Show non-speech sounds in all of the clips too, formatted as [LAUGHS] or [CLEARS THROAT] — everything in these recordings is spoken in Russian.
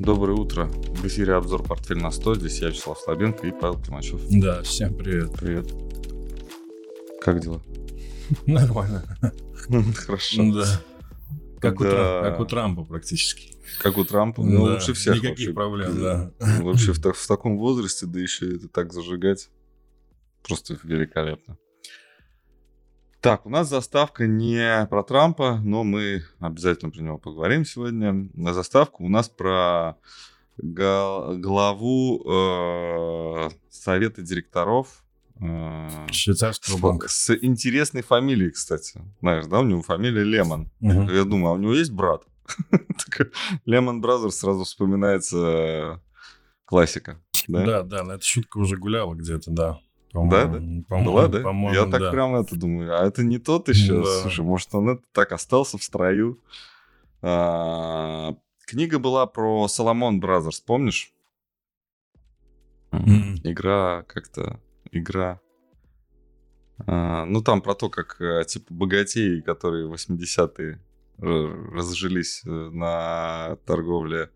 Доброе утро. В эфире обзор «Портфель на 100». Здесь я, Вячеслав Слабенко и Павел Тимачев. Да, всем привет. Привет. Как дела? [LAUGHS] Нормально. [LAUGHS] Хорошо. Да. Как, У, Да. Трампа, как у Трампа практически. Как у Трампа? Ну, Да, лучше всех Никаких вообще. проблем, да. Вообще [LAUGHS] в, в таком возрасте, да еще это так зажигать. Просто великолепно. Так, у нас заставка не про Трампа, но мы обязательно про него поговорим сегодня. На заставку у нас про главу э, совета директоров э, Швейцарского с, банка. с интересной фамилией, кстати. Знаешь, да, у него фамилия Леман. Мгм. Я думаю, а у него есть брат? [LAUGHS] Lehman Brothers сразу вспоминается э, классика. Да? Да, да, но эта шутка уже гуляла где-то, да. Да, по-моему, Была, да? По-моему, Я так да. прям это думаю. А это не тот еще? Да. Слушай, может, он это так остался в строю? А, Книга была про Salomon Brothers, помнишь? Мгм. Игра как-то... Игра... А, Ну, там про то, как, э, типа, богатеи, которые в 80-е р- разжились э, на торговле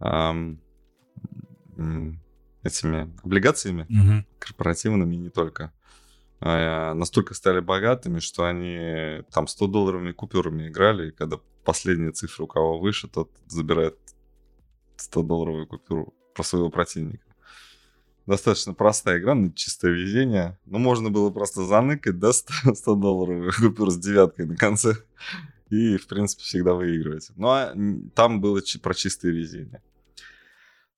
ам, м, этими облигациями, Мгм. корпоративными не только, а, настолько стали богатыми, что они там 100-долларовыми купюрами играли, и когда последняя цифра у кого выше, тот забирает 100-долларовую купюру про своего противника. Достаточно простая игра, на чистое везение. Ну, можно было просто заныкать, да, 100-долларовую купюру с девяткой на конце. [LAUGHS] И, в принципе, всегда выигрывать. Ну, а там было про чистое везение.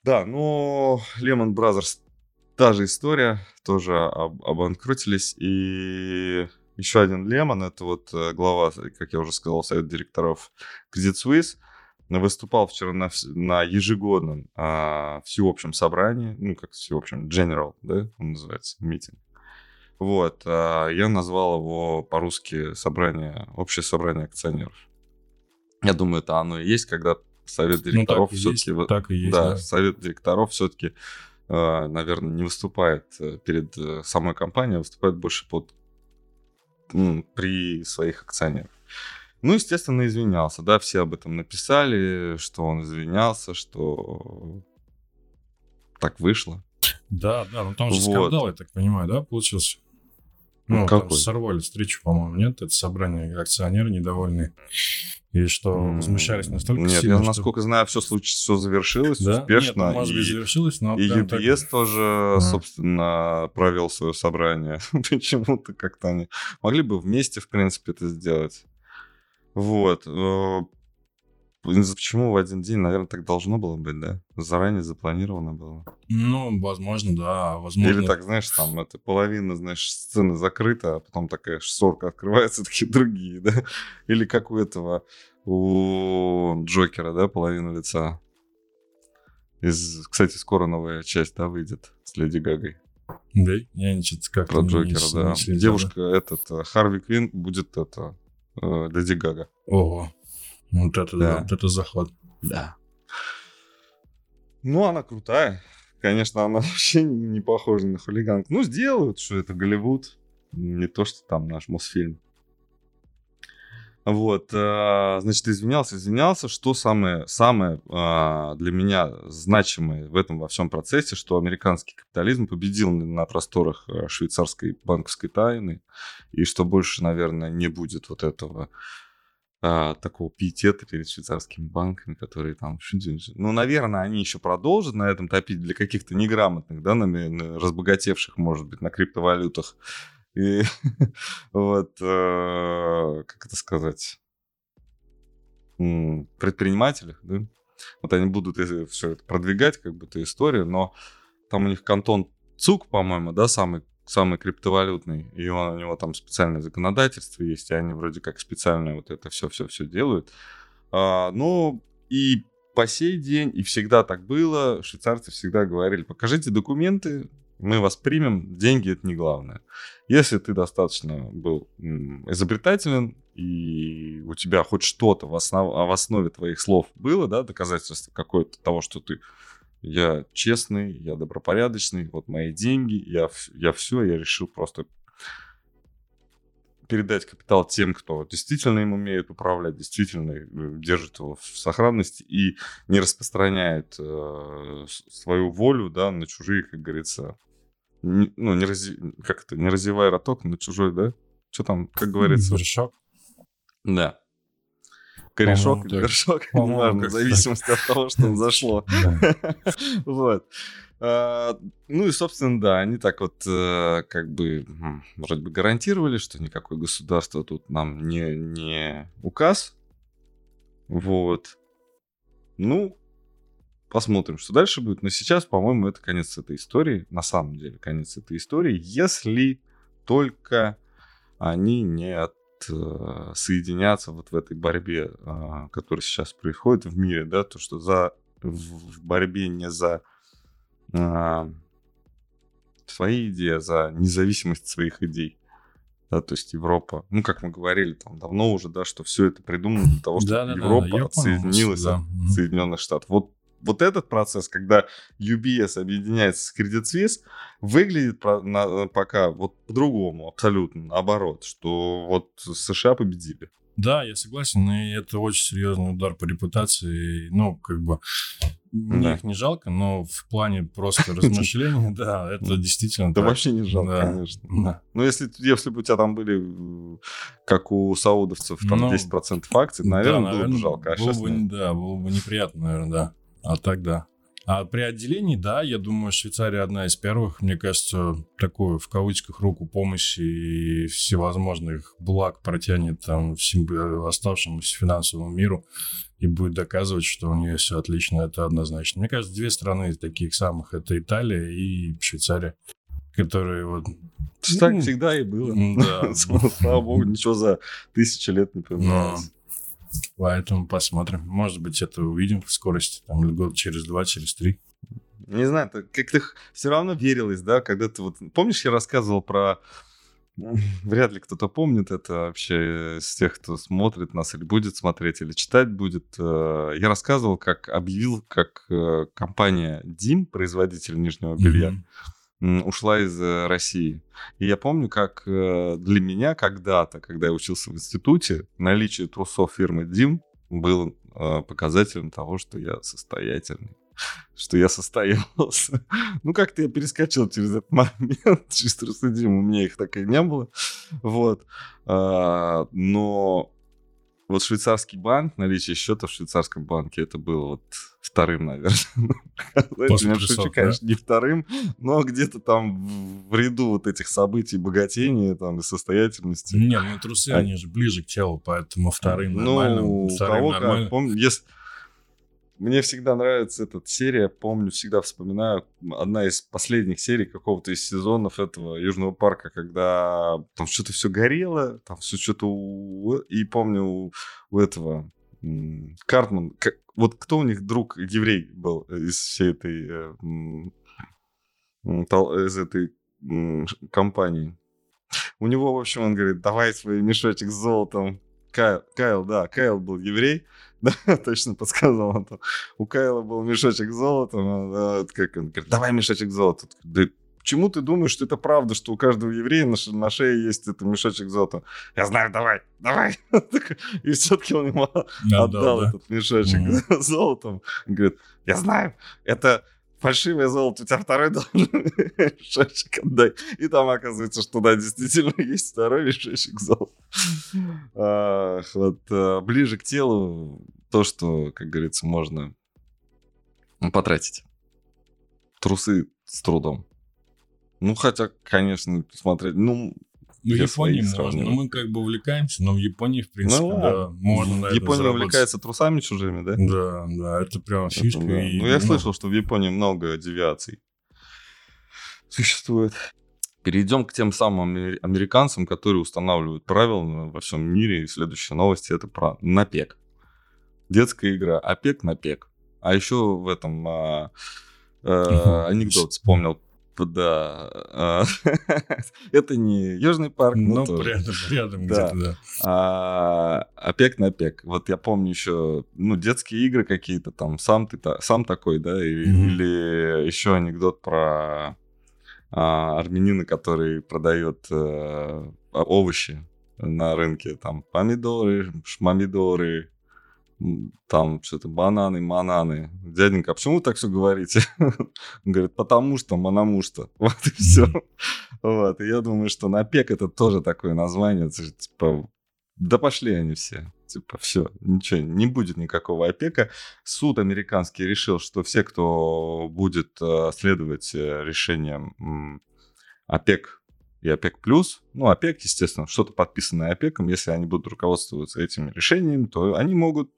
Да, ну, Lehman Brothers та же история, тоже об- обанкротились. И еще один Лемон, это вот э, глава, как я уже сказал, совет директоров Credit Suisse, выступал вчера на, на ежегодном а, всеобщем собрании, ну, как всеобщем, General, да, он называется, митинг. Вот, а, я назвал его по-русски собрание, общее собрание акционеров. Я думаю, это оно и есть, когда совет Ну, директоров и все-таки... так и есть, да, да. совет директоров все-таки, наверное, не выступает э, перед э, самой компанией, а выступает больше под м, при своих акционерах. Ну, естественно, извинялся, да, все об этом написали, что он извинялся, что так вышло. Да, да, ну там же Вот. скандал, я так понимаю, да, получился? Ну, Какой? там сорвали встречу, по-моему, нет? Это собрание акционеры недовольные. И что возмущались настолько Нет, сильно, я, что- насколько знаю, все, все завершилось Да? успешно. Нет, может быть, и- завершилось, но И прям так- UBS тоже, Ага. собственно, провел свое собрание. [LAUGHS] Почему-то как-то они могли бы вместе, в принципе, это сделать. Вот. Э, Почему в один день, наверное, так должно было быть, да? Заранее запланировано было. Ну, возможно, да, возможно. Или так, знаешь, там это половина, знаешь, сцены закрыта, а потом такая шторка открывается, [LAUGHS] такие другие, да? Или как у этого, у Джокера, да, половина лица. Из, кстати, скоро новая часть, да, выйдет с Леди Гагой. Да, я ничего как-то Про не- Джокера, не да. следил, Девушка, этот, э, Харви Квин будет это, э, Леди Гага. да. Ого. Вот это, Да. да. вот это заход. Да. Ну, она крутая. Конечно, она [LAUGHS] вообще не похожа на хулиганку. Ну, сделают, что это Голливуд. Не то, что там наш Мосфильм. Вот, э, значит, извинялся, извинялся. Что самое, самое э, для меня значимое в этом во всем процессе, что американский капитализм победил на просторах э, швейцарской банковской тайны, и что больше, наверное, не будет вот этого а, такого пиетета перед швейцарскими банками, которые там... Ну, наверное, они еще продолжат на этом топить для каких-то неграмотных, да, нами- на- разбогатевших, может быть, на криптовалютах. И [LAUGHS] вот, э, как это сказать, предпринимателях, да, вот они будут все это продвигать, как бы, эту историю, но там у них кантон ЦУК, по-моему, да, самый самый криптовалютный, и он, у него там специальное законодательство есть, и они вроде как специально вот это все-все-все делают. А, ну, и по сей день, и всегда так было, швейцарцы всегда говорили, покажите документы, мы вас примем, деньги это не главное. Если ты достаточно был изобретателен, и у тебя хоть что-то в, основ- в основе твоих слов было, да, доказательство какое-то того, что ты я честный, я добропорядочный, вот мои деньги, я, я все, я решил просто передать капитал тем, кто действительно им умеет управлять, действительно э, держит его в сохранности и не распространяет э, свою волю, да, на чужие, как говорится, не, ну, не рази... как это, не развивай роток на чужой, да? Что там, как говорится? Вершок. Да. Корешок вершок, [LAUGHS] неважно, в зависимости от того, что зашло. [LAUGHS] [LAUGHS] Вот. А, Ну и, собственно, да, они так вот э, как бы вроде бы гарантировали, что никакое государство тут нам не, не указ. Вот. Ну, посмотрим, что дальше будет. Но сейчас, по-моему, это конец этой истории. На самом деле, конец этой истории, если только они не от, э, соединятся вот в этой борьбе, а, которая сейчас происходит в мире, да, то, что за в борьбе не за а, свои идеи, а за независимость своих идей. Да, то есть Европа, ну, как мы говорили там давно уже, да, что все это придумано для того, чтобы Европа понял отсоединилась да. от. Соединенных Штатов. Вот, вот этот процесс, когда UBS объединяется с Credit Suisse, выглядит пока вот по-другому, абсолютно наоборот, что вот США победили. Да, я согласен, и это очень серьезный удар по репутации. Ну, как бы, мне Да. их не жалко, но в плане просто [LAUGHS] размышления, да, это действительно Да вообще не жалко, конечно. Ну, если, если бы у тебя там были, как у саудовцев, там Ну, 10% акций, наверное, было бы жалко. А да, было бы неприятно, наверное, да. А так да. А при отделении, да, я думаю, Швейцария одна из первых, мне кажется, такую в кавычках руку помощи и всевозможных благ протянет там всем э, оставшемуся финансовому миру и будет доказывать, что у нее все отлично, это однозначно. Мне кажется, две страны таких самых, это Италия и Швейцария, которые вот... Так Ну, всегда и было. Да. [LAUGHS] Слава богу, ничего за тысячи лет не поменялось. Поэтому посмотрим. Может быть, это увидим в скорости, там, год через два, через три. Не знаю, это как-то все равно верилось, да, когда ты вот... Помнишь, я рассказывал про... [LAUGHS] Вряд ли кто-то помнит это вообще из тех, кто смотрит нас или будет смотреть, или читать будет. Э, Я рассказывал, как объявил, как э, компания DIM, производитель нижнего белья, Мгм. Ушла из э, России. И я помню, как э, для меня когда-то, когда я учился в институте, наличие трусов фирмы Дим было э, показателем того, что я состоятельный [LAUGHS] что я состоялся. [LAUGHS] Ну, как-то я перескочил через этот [LAUGHS] момент, через трусы Дим, у меня их так и не было. Вот. А, Но вот швейцарский банк, наличие счета в швейцарском банке, это было вот вторым, наверное. [LAUGHS] Знаете, трусов, шучу, конечно, не вторым, но где-то там в- ряду вот этих событий богатения там и состоятельности. Не, ну трусы, А- они же ближе к телу, поэтому вторым нормально. Ну, у кого как. Помню, если... Мне всегда нравится эта серия, помню, всегда вспоминаю, одна из последних серий какого-то из сезонов этого Южного парка, когда там что-то все горело, там все что-то... И помню, у, у этого Картман, вот кто у них друг еврей был из всей этой... э, из этой компании? У него, в общем, он говорит, давай свой мешочек с золотом. Кайл, Кайл, да, Кайл был еврей, [LAUGHS] да, точно подсказал он там. У Кайла был мешочек с золотом, а, да, как он говорит, давай мешочек золота. Да почему ты думаешь, что это правда, что у каждого еврея на, ше- на шее есть этот мешочек с золотом? Я знаю, давай, давай. [LAUGHS] И все-таки он ему Да, отдал да, да. этот мешочек [LAUGHS] золотом. Он говорит, я знаю, это фальшивое золото, у тебя второй должен [LAUGHS] мешочек отдай. И там оказывается, что да, действительно [LAUGHS] есть второй мешочек золота. Ах, вот э, ближе к телу то, что, как говорится, можно потратить. Трусы с трудом. Ну, хотя, конечно, посмотреть, ну, Ну, в Японии можно. Ну, мы как бы увлекаемся, но в Японии, в принципе, Ну, да, можно на Япония увлекается трусами чужими, да? Да, да, это прям Это фишка. да. и, Ну, я слышал, что в Японии много девиаций существует. Перейдем к тем самым амер- американцам, которые устанавливают правила во всем мире. И следующая новость это про напек. Детская игра опек напек. А еще в этом а, э, [LAUGHS] анекдот вспомнил. Да. а, [LAUGHS] Это не Южный парк, но Ну, тоже. рядом, рядом Да. где-то, да. А, опек на пек. Вот я помню еще, ну, детские игры какие-то там, сам ты сам такой, да, и- Мгм. или еще анекдот про а, армянина, который продает э, овощи на рынке. Там помидоры, шмамидоры, там что-то бананы, мананы. Дяденька, а почему вы так все говорите? [LAUGHS] Он говорит, потому что, потому что. [LAUGHS] Вот и все. Вот, и я думаю, что напек это тоже такое название. Типа, да пошли они все. Типа, все, ничего, не будет никакого опека. Суд американский решил, что все, кто будет э, следовать э, решениям ОПЕК и ОПЕК+, плюс, ну, ОПЕК, естественно, что-то подписанное ОПЕКом, если они будут руководствоваться этими решениями, то они могут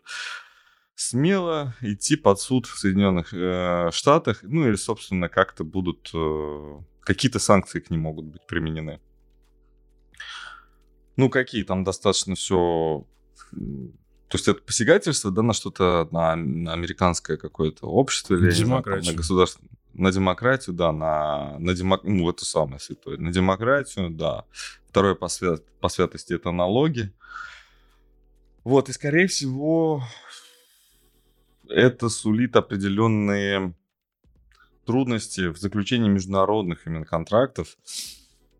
смело идти под суд в Соединенных э, Штатах, ну, или, собственно, как-то будут, э, какие-то санкции к ним могут быть применены. Ну, какие там достаточно все то есть это посягательство, да, на что-то, на, на американское какое-то общество или. Знаю, на государство, на демократию, да, на, на демок... ну, это самое святое, на демократию, да. Второе по, свят... по святости это налоги. Вот, и скорее всего это сулит определенные трудности в заключении международных именно контрактов,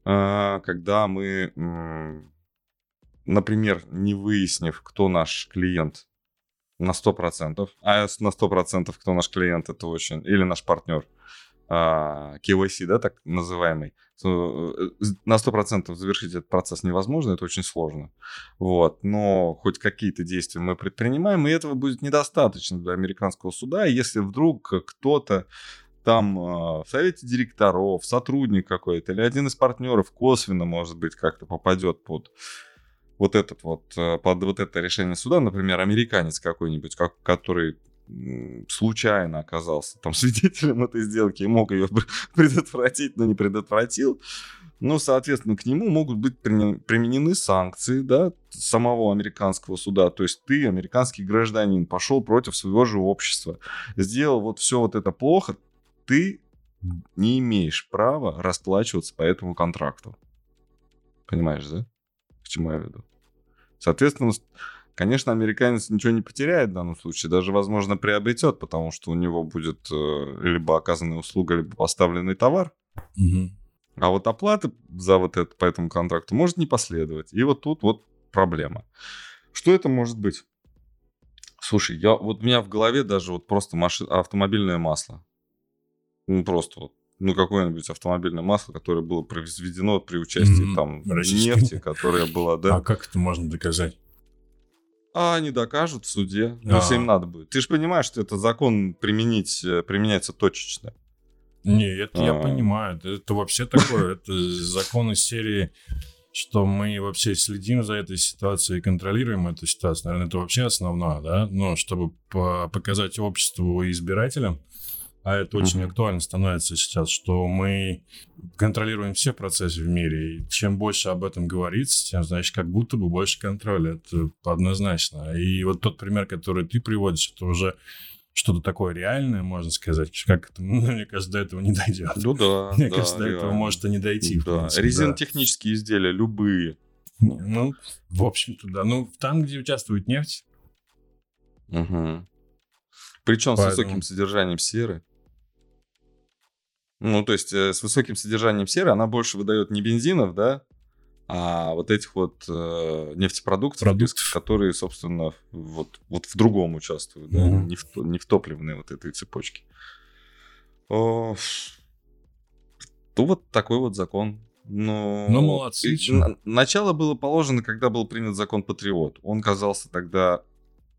а, когда мы например, не выяснив, кто наш клиент на 100%, а на 100% кто наш клиент, это очень, или наш партнер, а, KYC, да, так называемый, э, на 100% завершить этот процесс невозможно, это очень сложно. Вот. Но хоть какие-то действия мы предпринимаем, и этого будет недостаточно для американского суда, если вдруг кто-то там а, в совете директоров, сотрудник какой-то или один из партнеров косвенно, может быть, как-то попадет под вот этот вот, э, под вот это решение суда, например, американец какой-нибудь, как, который случайно оказался там [LAUGHS] свидетелем этой сделки и мог ее [LAUGHS] предотвратить, но не предотвратил, ну, соответственно, к нему могут быть применены санкции, да, самого американского суда. То есть ты, американский гражданин, пошел против своего же общества, сделал вот все вот это плохо, ты не имеешь права расплачиваться по этому контракту. Понимаешь, да? К чему я веду? Соответственно, конечно, американец ничего не потеряет в данном случае, даже, возможно, приобретет, потому что у него будет э, либо оказанная услуга, либо поставленный товар. Угу. А вот оплата за вот это по этому контракту может не последовать. И вот тут вот проблема. Что это может быть? Слушай, я, вот у меня в голове даже вот просто маши, автомобильное масло. Ну, просто вот ну, какое-нибудь автомобильное масло, которое было произведено при участии mm-hmm. там нефти, [LAUGHS] которая была, да. А как это можно доказать? А они докажут в суде, а. если им надо будет. Ты же понимаешь, что это закон применить, э, применяется точечно. Не, это а. я понимаю. Это вообще такое. [LAUGHS] Это закон из серии, что мы вообще следим за этой ситуацией и контролируем эту ситуацию. Наверное, это вообще основное, да? Ну, чтобы показать обществу и избирателям, а это очень mm-hmm. актуально становится сейчас, что мы контролируем все процессы в мире, и чем больше об этом говорится, тем, значит, как будто бы больше контроля, это однозначно. И вот тот пример, который ты приводишь, это уже что-то такое реальное, можно сказать, [LAUGHS] как это, ну, мне кажется, до этого не дойдет. Ну да. [LAUGHS] Мне да, кажется, до этого может и не дойти. Да. Резинотехнические да. изделия любые. Ну, в общем-то, да. Ну, там, где участвует нефть. Угу. Причем Поэтому... с высоким содержанием серы. Ну, то есть э, с высоким содержанием серы она больше выдает не бензинов, да, а вот этих вот э, нефтепродуктов, Продуктов. которые, собственно, вот, вот в другом участвуют, mm-hmm. да, не, в, не в топливной вот этой цепочке. О, то вот такой вот закон. Но, ну, молодцы. И, на, начало было положено, когда был принят закон Патриот. Он казался тогда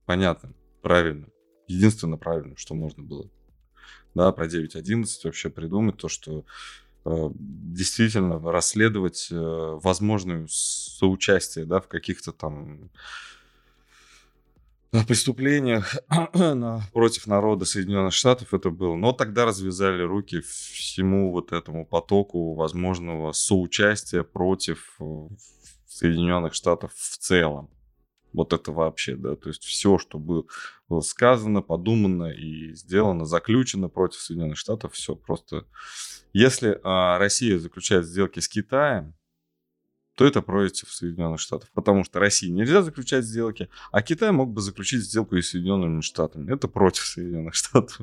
понятным, правильным. Единственно правильным, что можно было да, про 9.11 вообще придумать, то, что э, действительно расследовать э, возможную соучастие, да, в каких-то там э, преступлениях [CLEARS THROAT] против народа Соединенных Штатов это было. Но тогда развязали руки всему вот этому потоку возможного соучастия против Соединенных Штатов в целом. Вот это вообще, да, то есть все, что было, сказано, подумано и сделано, заключено против Соединенных Штатов, все просто. Если а, Россия заключает сделки с Китаем, то это против Соединенных Штатов. Потому что России нельзя заключать сделки, а Китай мог бы заключить сделку и с Соединенными Штатами. Это против Соединенных [LAUGHS] Штатов.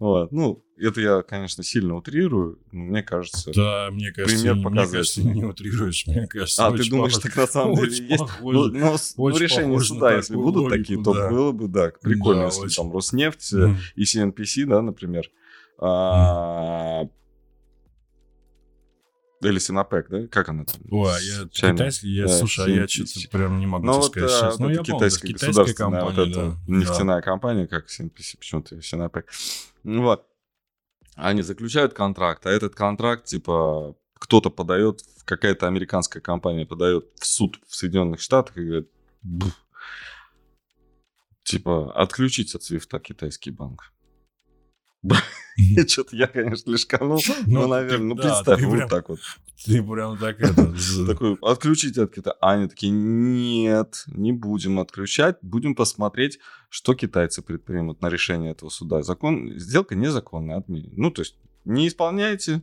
Вот. Ну, это я, конечно, сильно утрирую, но мне кажется... Да, мне кажется, пример мне показательный. кажется, не утрируешь, мне кажется. А, ты думаешь, похож- так на самом деле очень есть? похоже. Ну, ну, с- ну, очень решение похоже суда, если будут логику, такие, то да. было бы, да, прикольно, Да, если очень. там Роснефть Мгм. и CNPC, да, например, а, или Синопек, да, как она там? Ой, а я Чайна. китайский, я, Да, слушай, а я что-то прям не могу Ну тебе вот сказать а, сейчас. Ну, вот я эта помню, да, китайская китайская государственная вот компания, эта да. нефтяная компания, как CNPC, почему-то Синопек. Ну Вот. Они заключают контракт, а этот контракт, типа, кто-то подает, какая-то американская компания подает в суд в Соединенных Штатах и говорит, «Бф, типа, отключить от свифта китайский банк. Что-то я, конечно, лишканул. Ну, ты- наверное, ну, да, представь, вот так вот. Ты прям так это... [LAUGHS] Такой, отключить от Китая. А они такие, нет, не будем отключать, будем посмотреть, что китайцы предпримут на решение этого суда. Закон, сделка незаконная, отменить. Ну, то есть, не исполняете,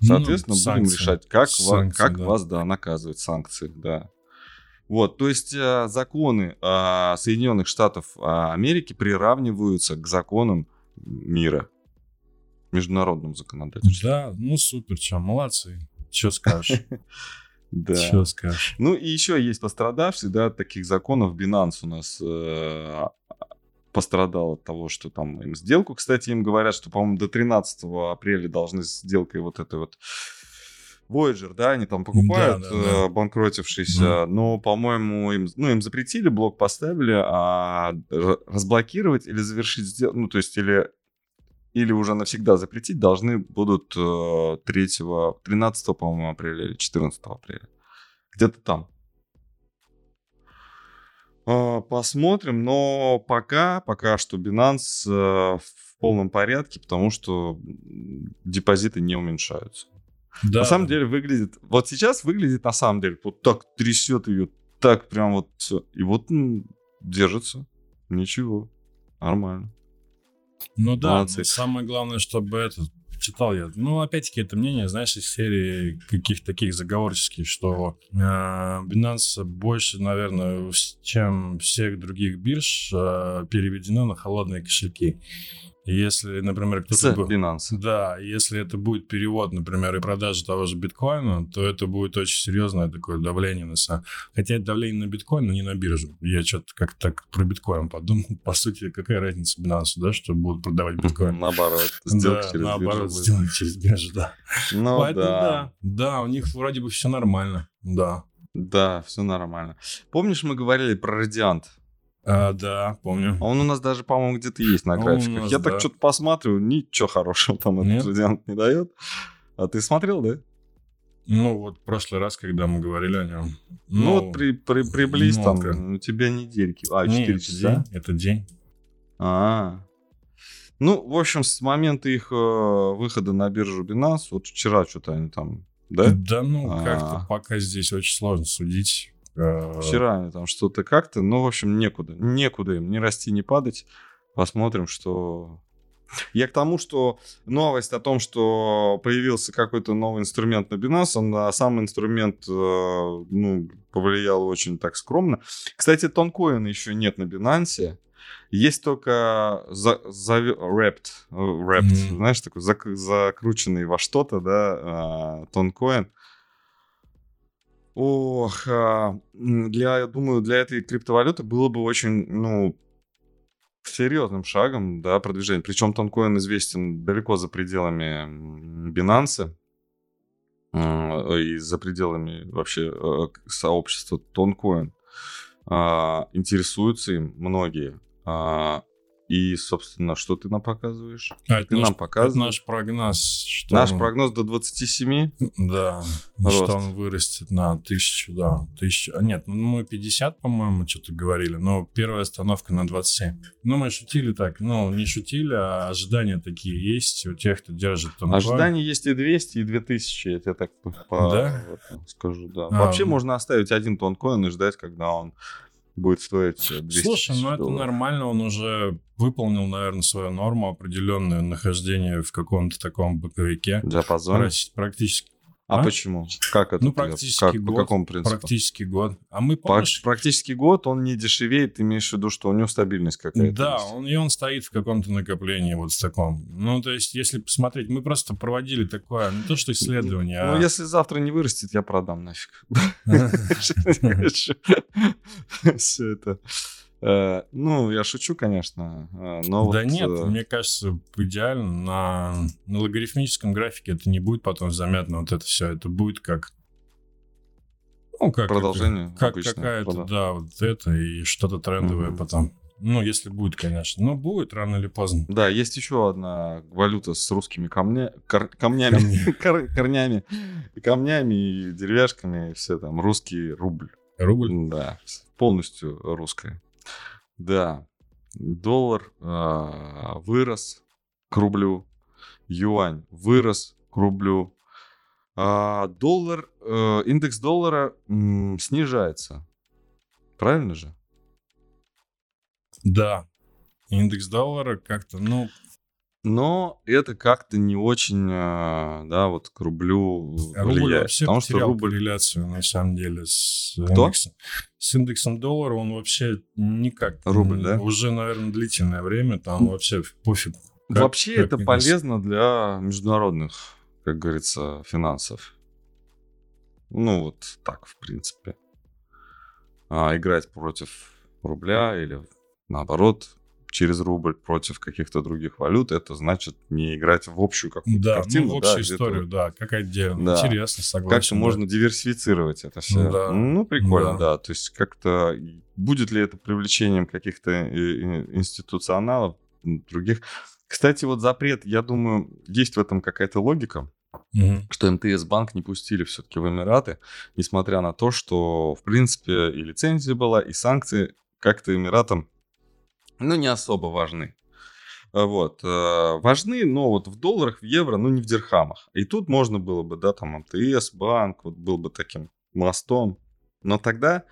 соответственно, Ну, будем решать, как, Санкции, как да. вас, да, наказывать, санкции, да. Вот, то есть э, законы э, Соединенных Штатов э, Америки приравниваются к законам мира, международному законодательству. Да, ну супер, что, молодцы. Что скажешь? [LAUGHS] Да. Что скажешь? Ну и еще есть пострадавшие, да, от таких законов. Binance у нас э, пострадал от того, что там им сделку, кстати, им говорят, что, по-моему, до 13 апреля должны сделкой вот этой вот Voyager, да, они там покупают, Да, да, да. э, банкротившийся, но, по-моему, им, ну, им запретили, блок поставили, а разблокировать или завершить сделку, ну, то есть или, или уже навсегда запретить должны будут э, 3, 13, по-моему, апреля или 14 апреля. Где-то там. А, Посмотрим, но пока, пока что Binance э, в полном порядке, потому что депозиты не уменьшаются. Да, На самом деле выглядит, вот сейчас выглядит на самом деле, вот так трясет ее, так прям вот все. И вот держится. Ничего. Нормально. Ну да, Молодцы. самое главное, чтобы это читал я. Ну, опять-таки, это мнение, знаешь, из серии каких-то таких заговорческих, что э, Binance больше, наверное, чем всех других бирж э, переведено на холодные кошельки. Если, например, С кто-то... Binance. Да, если это будет перевод, например, и продажа того же биткоина, то это будет очень серьезное такое давление на сам. Хотя это давление на биткоин, но не на биржу. Я что-то как так про биткоин подумал. [LAUGHS] По сути, какая разница Binance, да, что будут продавать биткоин? Наоборот. Сделки [LAUGHS] Да, через наоборот, биржу через биржу, да. Ну Поэтому да. да. Да, у них вроде бы все нормально. Да. Да, все нормально. Помнишь, мы говорили про радиант? А, да, помню. А Он у нас даже, по-моему, где-то есть на у графиках. нас, Я да. так что-то посматриваю, ничего хорошего там Нет? этот радиант не дает. А ты смотрел, да? Ну, вот в прошлый раз, когда мы говорили о нем. Ну, вот при, при, приблизь там, у тебя недельки. А, не, 4 это часа? день. Это день. А. Ну, в общем, с момента их э, выхода на биржу Binance, вот вчера что-то они там, да? Да ну, А. как-то пока здесь очень сложно судить. Вчера они там что-то как-то, ну, в общем, некуда. Некуда им ни расти, ни падать. Посмотрим, что... Я к тому, что новость о том, что появился какой-то новый инструмент на Binance, он на сам инструмент э, ну, повлиял очень так скромно. Кстати, тонкоина еще нет на Binance. Есть только за, за, wrapped, э, wrapped, Мгм. знаешь, такой зак- закрученный во что-то, да, а, тонкоин. Ох, а, для, я думаю, для этой криптовалюты было бы очень, ну, серьезным шагом, да, продвижение. Причем тонкоин известен далеко за пределами Binance м, и за пределами вообще э, сообщества тонкоин. А, Интересуются им многие. И, собственно, что ты нам показываешь? А, это Ты наш, нам это показываешь. наш прогноз. Что Наш он- прогноз до 27. Да, Рост. что он вырастет на тысячу, да, тысячу. А нет, ну мы 50, по-моему, что-то говорили, но первая остановка на 27. Ну, мы шутили так, ну, не шутили, а ожидания такие есть у тех, кто держит тонкоин. Ожидания есть и 200, и 2000, я тебе так по- Да? скажу, да. А, Вообще ну. можно оставить один тонкоин и ждать, когда он будет стоить э, 200 Слушай, тысяч ну это долларов. нормально, он уже выполнил, наверное, свою норму определенную нахождение в каком-то таком боковике. Диапазон. Практи- Практически. А, А? почему? Как это? Ну, практически как, год. По какому принципу? Практически год. А мы, По- помнишь, практически год он не дешевеет, ты имеешь в виду, что у него стабильность какая-то Да, есть? он, и он стоит в каком-то накоплении вот в таком. Ну, то есть, если посмотреть, мы просто проводили такое, не то что исследование, Ну, а... если завтра не вырастет, я продам нафиг. [LAUGHS] [LAUGHS] [LAUGHS] Все это. Э, Ну, я шучу, конечно. э, Но Да вот, нет, э, мне кажется, идеально на, на логарифмическом графике это не будет потом заметно вот это все. Это будет как... Ну, как... Продолжение как обычное, какая-то, прода- да, вот это и что-то трендовое Мгм. потом. Ну, если будет, конечно. Но будет рано или поздно. Да, есть еще одна валюта с русскими камня... кор- камнями, [LAUGHS] кор- корнями, камнями и деревяшками, и все там, русский рубль. Рубль. Да, полностью русская. Да, доллар а, вырос к рублю, юань вырос к рублю, а доллар, э, индекс доллара м, снижается. Правильно же? Да. Индекс доллара как-то, ну, Но это как-то не очень, а, да, вот к рублю Рубль влияет. вообще потому что рубль... корреляцию, на самом деле, с Кто? индексом. С индексом доллара он вообще никак. Рубль, да? Уже, наверное, длительное время там вообще пофиг. Как- Вообще как это индекс. полезно для международных, как говорится, финансов. Ну вот так, в принципе. А играть против рубля или наоборот через рубль против каких-то других валют, это значит не играть в общую какую-то Да, картину. ну, в да, общую где-то историю, да, как отдельно. Да. Интересно, согласен. Как-то да. можно диверсифицировать это все. Ну да. Ну, прикольно, Да. да. То есть как-то будет ли это привлечением каких-то э, э, институционалов, других. Кстати, вот запрет, я думаю, есть в этом какая-то логика, Мгм. что МТС банк не пустили все-таки в Эмираты, несмотря на то, что, в принципе, и лицензия была, и санкции как-то Эмиратам, ну, не особо важны. А Вот. э, Важны, но вот в долларах, в евро, ну, не в дирхамах. И тут можно было бы, да, там, МТС, банк, вот был бы таким мостом. Но тогда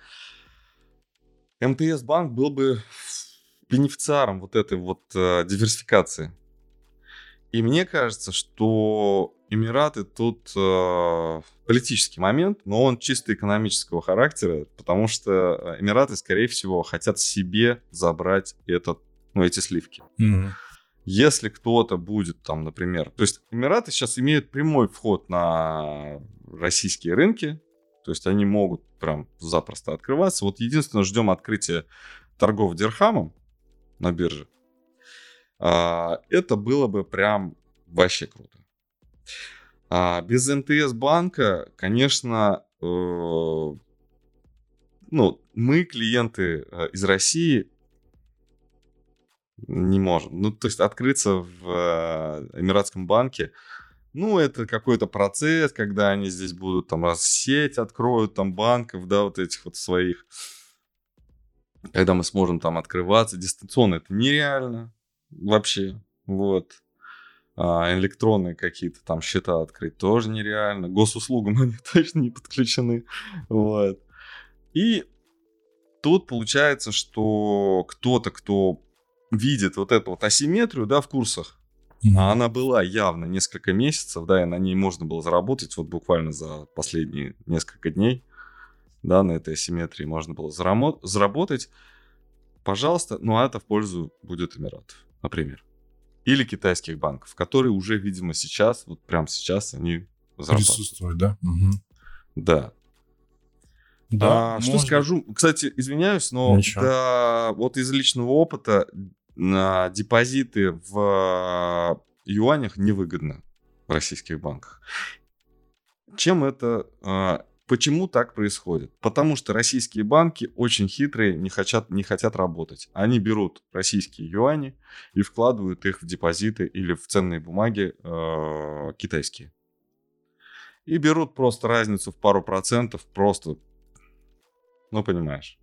МТС банк был бы бенефициаром вот этой вот э, диверсификации. И мне кажется, что Эмираты тут э, политический момент, но он чисто экономического характера, потому что э, Эмираты, скорее всего, хотят себе забрать этот, ну, эти сливки. Мгм. Если кто-то будет там, например... То есть Эмираты сейчас имеют прямой вход на российские рынки, то есть они могут прям запросто открываться. Вот единственное, ждем открытия торгов дирхамом на бирже. А, это было бы прям вообще круто. А, без МТС банка, конечно, э, ну, мы, клиенты э, из России, не можем. Ну, то есть открыться в э, Эмиратском банке, ну, это какой-то процесс, когда они здесь будут там раз сеть откроют там банков, да, вот этих вот своих. Когда мы сможем там открываться дистанционно, это нереально вообще. Вот. А, электронные какие-то там счета открыть тоже нереально. Госуслугам [LAUGHS] они точно не подключены. Вот. И тут получается, что кто-то, кто видит вот эту вот асимметрию, да, в курсах, а она была явно несколько месяцев, да, и на ней можно было заработать вот буквально за последние несколько дней, да, на этой асимметрии можно было заработать. Пожалуйста, ну а это в пользу будет Эмиратов, например. Или китайских банков, которые уже, видимо, сейчас, вот прямо сейчас они зарабатывают. Присутствует, да? Мгм. Да. Да, А, что скажу? Кстати, извиняюсь, но Ничего. да, вот из личного опыта на депозиты в юанях невыгодно в российских банках. Чем это? Почему так происходит? Потому что российские банки очень хитрые, не хотят, не хотят работать. Они берут российские юани и вкладывают их в депозиты или в ценные бумаги э, китайские. И берут просто разницу в пару процентов, просто, ну понимаешь.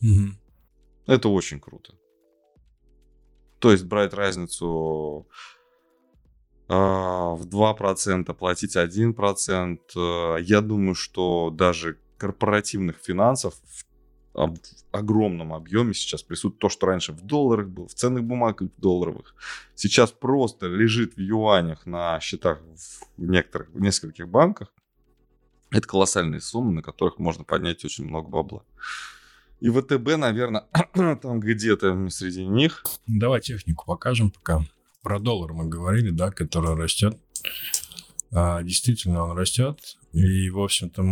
Мгм. Это очень круто. То есть брать разницу в 2%, платить 1%. э, Я думаю, что даже корпоративных финансов в огромном объеме сейчас присутствует то, что раньше в долларах было, в ценных бумагах долларовых. Сейчас просто лежит в юанях на счетах в некоторых, в нескольких банках. Это колоссальные суммы, на которых можно поднять очень много бабла. И ВТБ, наверное, [CLEARS THROAT] там где-то среди них. Давай технику покажем пока. Про доллар мы говорили, да, который растет. А, действительно, он растет. И, в общем-то,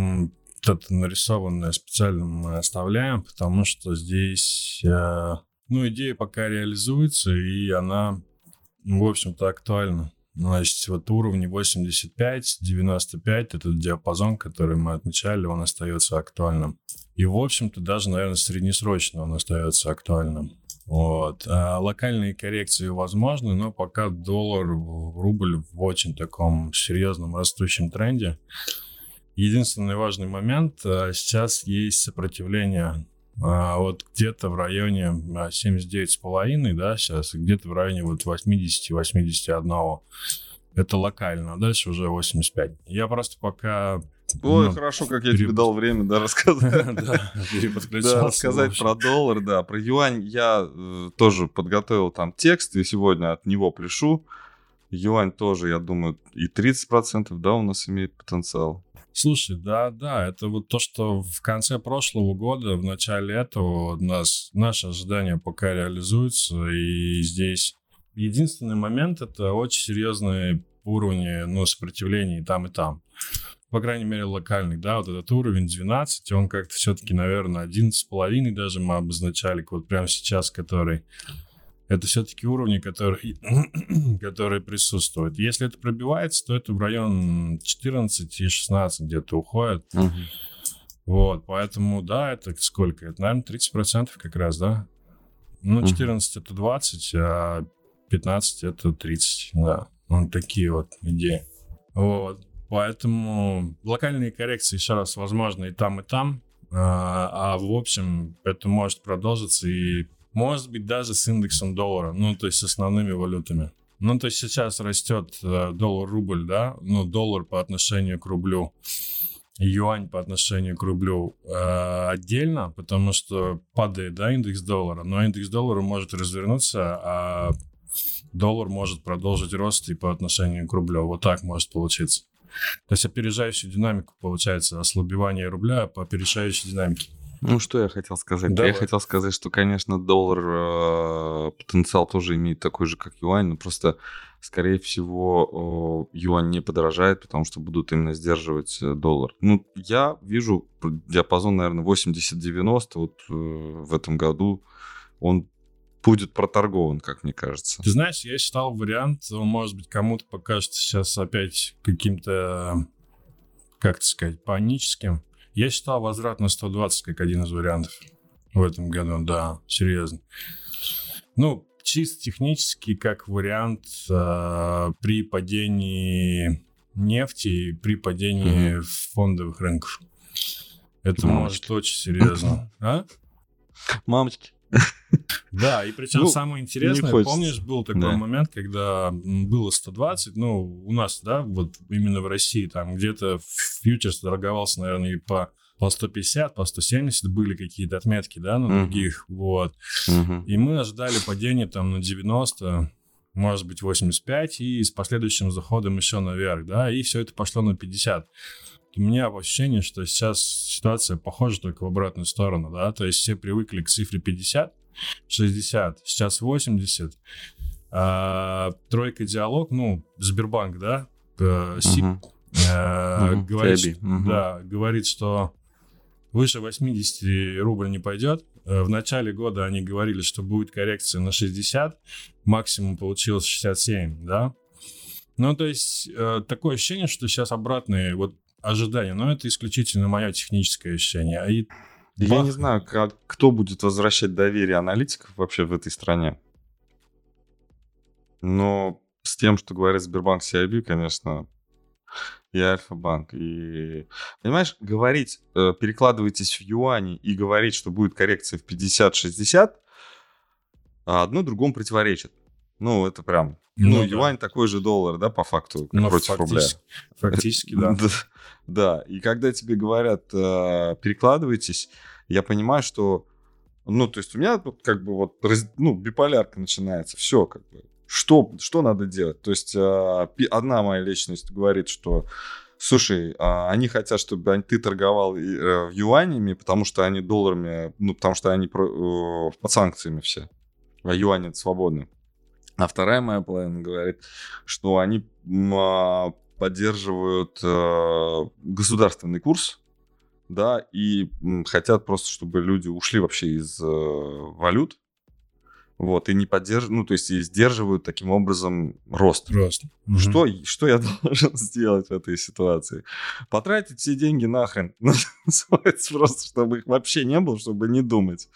это нарисованное специально мы оставляем, потому что здесь, э, ну, идея пока реализуется, и она, в общем-то, актуальна. Значит, вот уровни 85-95, этот диапазон, который мы отмечали, он остается актуальным. И, в общем-то, даже, наверное, среднесрочно он остается актуальным. Вот. А локальные коррекции возможны, но пока доллар, рубль в очень таком серьезном растущем тренде. Единственный важный момент, а, сейчас есть сопротивление а, вот где-то в районе 79,5, да, сейчас, где-то в районе вот 80-81. Это локально, а дальше уже 85. Я просто пока... Ой, ну, хорошо, как я переп... тебе дал время, да, [LAUGHS] рассказать. Да, рассказать про доллар, да. Про юань я э, тоже подготовил там текст, и сегодня от него пишу. Юань тоже, я думаю, и 30%, да, у нас имеет потенциал. Слушай, да, да, это вот то, что в конце прошлого года, в начале этого у нас наши ожидания пока реализуются, и здесь единственный момент это очень серьезные уровни, ну, сопротивления и там, и там. По крайней мере, локальный, да, вот этот уровень 12, он как-то все-таки, наверное, 11,5 даже мы обозначали, вот прямо сейчас, который это все-таки уровни, которые, [CLEARS THROAT] которые присутствуют. Если это пробивается, то это в район 14 и 16 где-то уходит. Угу. Вот, поэтому, да, это сколько? Это, наверное, 30% как раз, да? Ну, 14 угу. это 20, а 15 это 30, да. Вот такие вот идеи. Вот. Поэтому локальные коррекции еще раз возможны и там, и там. А, а в общем, это может продолжиться и может быть, даже с индексом доллара, ну, то есть с основными валютами. Ну, то есть сейчас растет э, доллар-рубль, да, ну, доллар по отношению к рублю, юань по отношению к рублю э, отдельно, потому что падает, да, индекс доллара, но индекс доллара может развернуться, а доллар может продолжить рост и по отношению к рублю. Вот так может получиться. То есть опережающую динамику получается ослабевание рубля по опережающей динамике. Ну, что я хотел сказать? Давай. Я хотел сказать, что, конечно, доллар э, потенциал тоже имеет такой же, как юань, но просто, скорее всего, э, юань не подорожает, потому что будут именно сдерживать э, доллар. Ну, я вижу диапазон, наверное, 80-90 вот э, в этом году. Он будет проторгован, как мне кажется. Ты знаешь, я считал вариант, он, может быть, кому-то покажется сейчас опять каким-то, как это сказать, паническим. Я считал возврат на 120 как один из вариантов в этом году, да, серьезно. Ну, чисто технически, как вариант э, при падении нефти и при падении mm-hmm. фондовых рынков. Это Мамочки. может очень серьезно. А? Мамочки. Да, и причем ну, самое интересное, помнишь, был такой да. момент, когда было 120, ну, у нас, да, вот именно в России, там где-то фьючерс торговался, наверное, и по по 150, по 170 были какие-то отметки, да, на uh-huh. других, вот. Uh-huh. И мы ожидали падения там на 90, может быть, 85, и с последующим заходом еще наверх, да, и все это пошло на 50 у меня ощущение, что сейчас ситуация похожа только в обратную сторону, да, то есть все привыкли к цифре 50, 60, сейчас 80, а, тройка диалог, ну, Сбербанк, да, СИП, uh-huh. Uh-huh. говорит, uh-huh. да, говорит, что выше 80 рубль не пойдет. Э, в начале года они говорили, что будет коррекция на 60, максимум получилось 67, да. Ну, то есть, э, такое ощущение, что сейчас обратные, вот ожидания, но это исключительно мое техническое ощущение. И я бах... не знаю, как, кто будет возвращать доверие аналитиков вообще в этой стране. Но с тем, что говорит Сбербанк CIB, конечно, и Альфа-банк. И, понимаешь, говорить, э, перекладывайтесь в юани и говорить, что будет коррекция в 50-60, а одно другому противоречит. Ну, это прям... Ну, ну да. юань такой же доллар, да, по факту, ну, против рубля. Фактически, [LAUGHS] да. Да, и когда тебе говорят, э, перекладывайтесь, я понимаю, что, ну, то есть у меня как бы вот, ну, биполярка начинается, все как бы. Что, что надо делать? То есть э, одна моя личность говорит, что Слушай, а они хотят, чтобы ты торговал э, юанями, потому что они долларами, ну, потому что они под санкциями все. А юани свободны. А вторая моя половина говорит, что они а, поддерживают э, государственный курс, да, и хотят просто, чтобы люди ушли вообще из э, валют, вот, и не поддерживают, ну, то есть и сдерживают таким образом рост. Рост. Что, угу. что я [LAUGHS] должен сделать в этой ситуации? Потратить все деньги нахрен, [LAUGHS] просто, чтобы их вообще не было, чтобы не думать.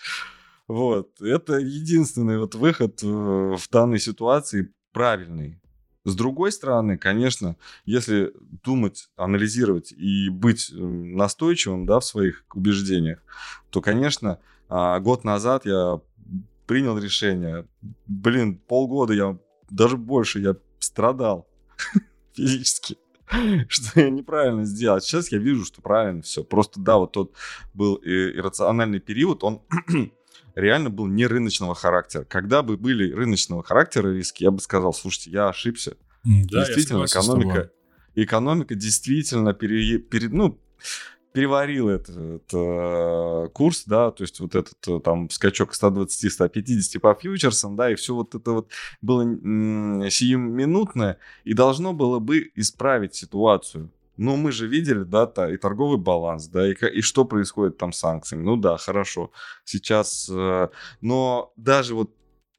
Вот, это единственный вот выход э, в данной ситуации правильный. С другой стороны, конечно, если думать, анализировать и быть настойчивым да, в своих убеждениях, то, конечно, а, год назад я принял решение. Блин, полгода я, даже больше, я страдал [LAUGHS] физически [LAUGHS] что я неправильно сделал. Сейчас я вижу, что правильно все. Просто да, вот тот был иррациональный период, он [CLEARS THROAT] реально был не рыночного характера. Когда бы были рыночного характера риски, я бы сказал, слушайте, я ошибся. Да, действительно, экономика, экономика действительно пере, пере, ну, переварил этот, этот курс, да, то есть вот этот э, там скачок 120-150 по фьючерсам, да, и все вот это вот было сиюминутное и должно было бы исправить ситуацию. Но мы же видели, да, та, и торговый баланс, да, и, и что происходит там с санкциями. Ну да, хорошо. Сейчас, э, но даже вот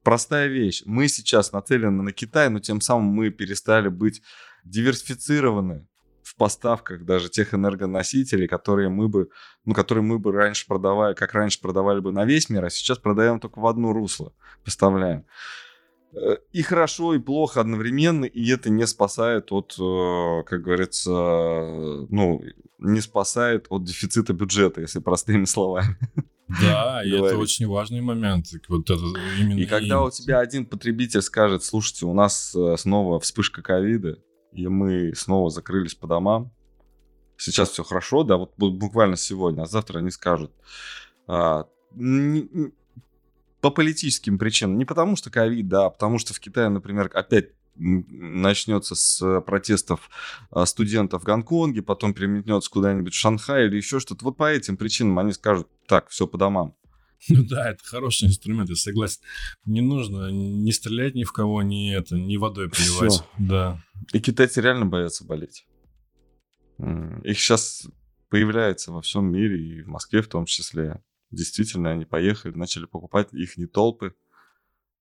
простая вещь. Мы сейчас нацелены на Китай, но тем самым мы перестали быть диверсифицированы в поставках даже тех энергоносителей, которые мы бы, ну, которые мы бы раньше продавали, как раньше продавали бы на весь мир, а сейчас продаем только в одно русло, поставляем. Э, и хорошо, и плохо одновременно, и это не спасает от, э, как говорится, ну, не спасает от дефицита бюджета, если простыми словами. [LAUGHS] Да, и это очень важный момент. Вот это именно и когда у тебя один потребитель скажет, слушайте, у нас э, снова вспышка ковида, и мы снова закрылись по домам, сейчас все хорошо, да, вот буквально сегодня, а завтра они скажут, а, по политическим причинам. Не потому что ковид, да, а потому что в Китае, например, опять начнется с протестов а, студентов в Гонконге, потом переметнется куда-нибудь в Шанхай или еще что-то. Вот по этим причинам они скажут, так, все по домам. [LAUGHS] Ну да, это хороший инструмент, я согласен. Не нужно не стрелять ни в кого, ни это, ни водой поливать. Все. Да. И китайцы реально боятся болеть. Их сейчас появляется во всем мире, и в Москве в том числе действительно они поехали, начали покупать их не толпы.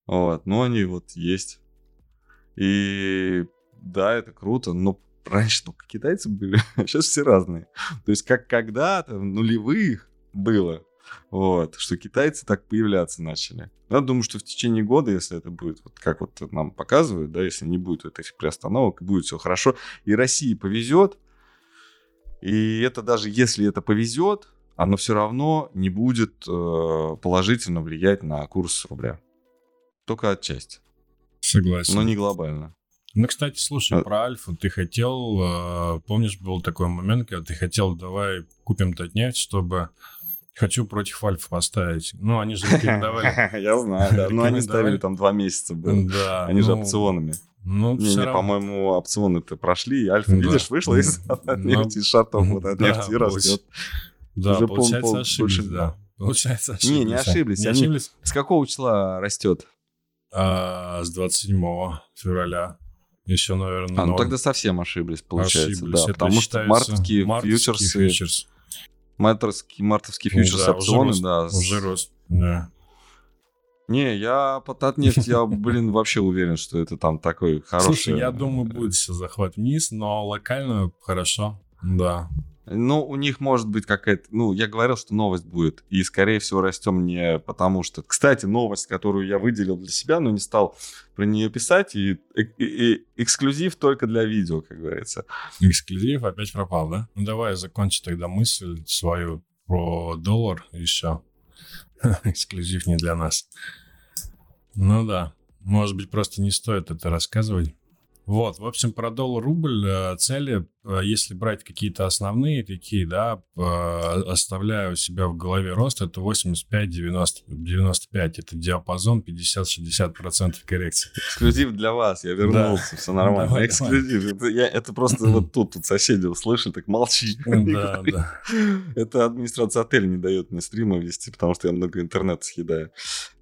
Вот, но они вот есть. И да, это круто, но раньше только китайцы были, [LAUGHS] а сейчас все разные. То есть как когда-то в нулевых было, вот, что китайцы так появляться начали. Я думаю, что в течение года, если это будет, вот как вот нам показывают, да, если не будет этих приостановок, будет все хорошо, и России повезет, и это даже если это повезет, оно все равно не будет э, положительно влиять на курс рубля. Только отчасти. Согласен. Но не глобально. Ну, кстати, слушай, а... про Альфу ты хотел, э, помнишь, был такой момент, когда ты хотел, давай купим нефть, чтобы хочу против Альфа поставить. Ну, они же рекомендовали. [LAUGHS] Я знаю, да. Ну, они ставили там два месяца было. Да. Они же ну, опционами. Ну, не, не, по-моему, опционы-то прошли, и Альфа, видишь, вышла из нефти, [LAUGHS] из шартов, вот от нефти растет. Да, Уже получается, пол, пол, ошиблись, больше... да. Получается, ошиблись. Не, не ошиблись. Не они... ошиблись? С какого числа растет? А, с 27 февраля. Еще, наверное, А, ну тогда совсем ошиблись, получается. Ошиблись. Да, Это потому что мартовские, мартовские фьючерсы... Фьючерс. Мартовские, мартовские фьючерсы, ну, да, опционы, уже да. Рост, уже рост, да. Не, я по Татнефть, я, блин, вообще уверен, что это там такой хороший... Слушай, я думаю, будет все захват вниз, но локально хорошо, да. Ну, у них может быть какая-то... Ну, я говорил, что новость будет. И, скорее всего, растем не потому что... Кстати, новость, которую я выделил для себя, но не стал про нее писать. И, и, и эксклюзив только для видео, как говорится. Эксклюзив опять пропал, да? Ну, давай закончи тогда мысль свою про доллар еще. [LAUGHS] Эксклюзив не для нас. Ну да. Может быть, просто не стоит это рассказывать. Вот, в общем, про доллар-рубль э, цели если брать какие-то основные такие, да, оставляю у себя в голове рост, это 85-90, 95, это диапазон 50-60% коррекции. Эксклюзив для вас, я вернулся, да. все нормально. Давай, Эксклюзив, Это, я, это просто вот тут, тут соседи услышали, так молчи. Да, да. Это администрация отеля не дает мне стримы вести, потому что я много интернета съедаю.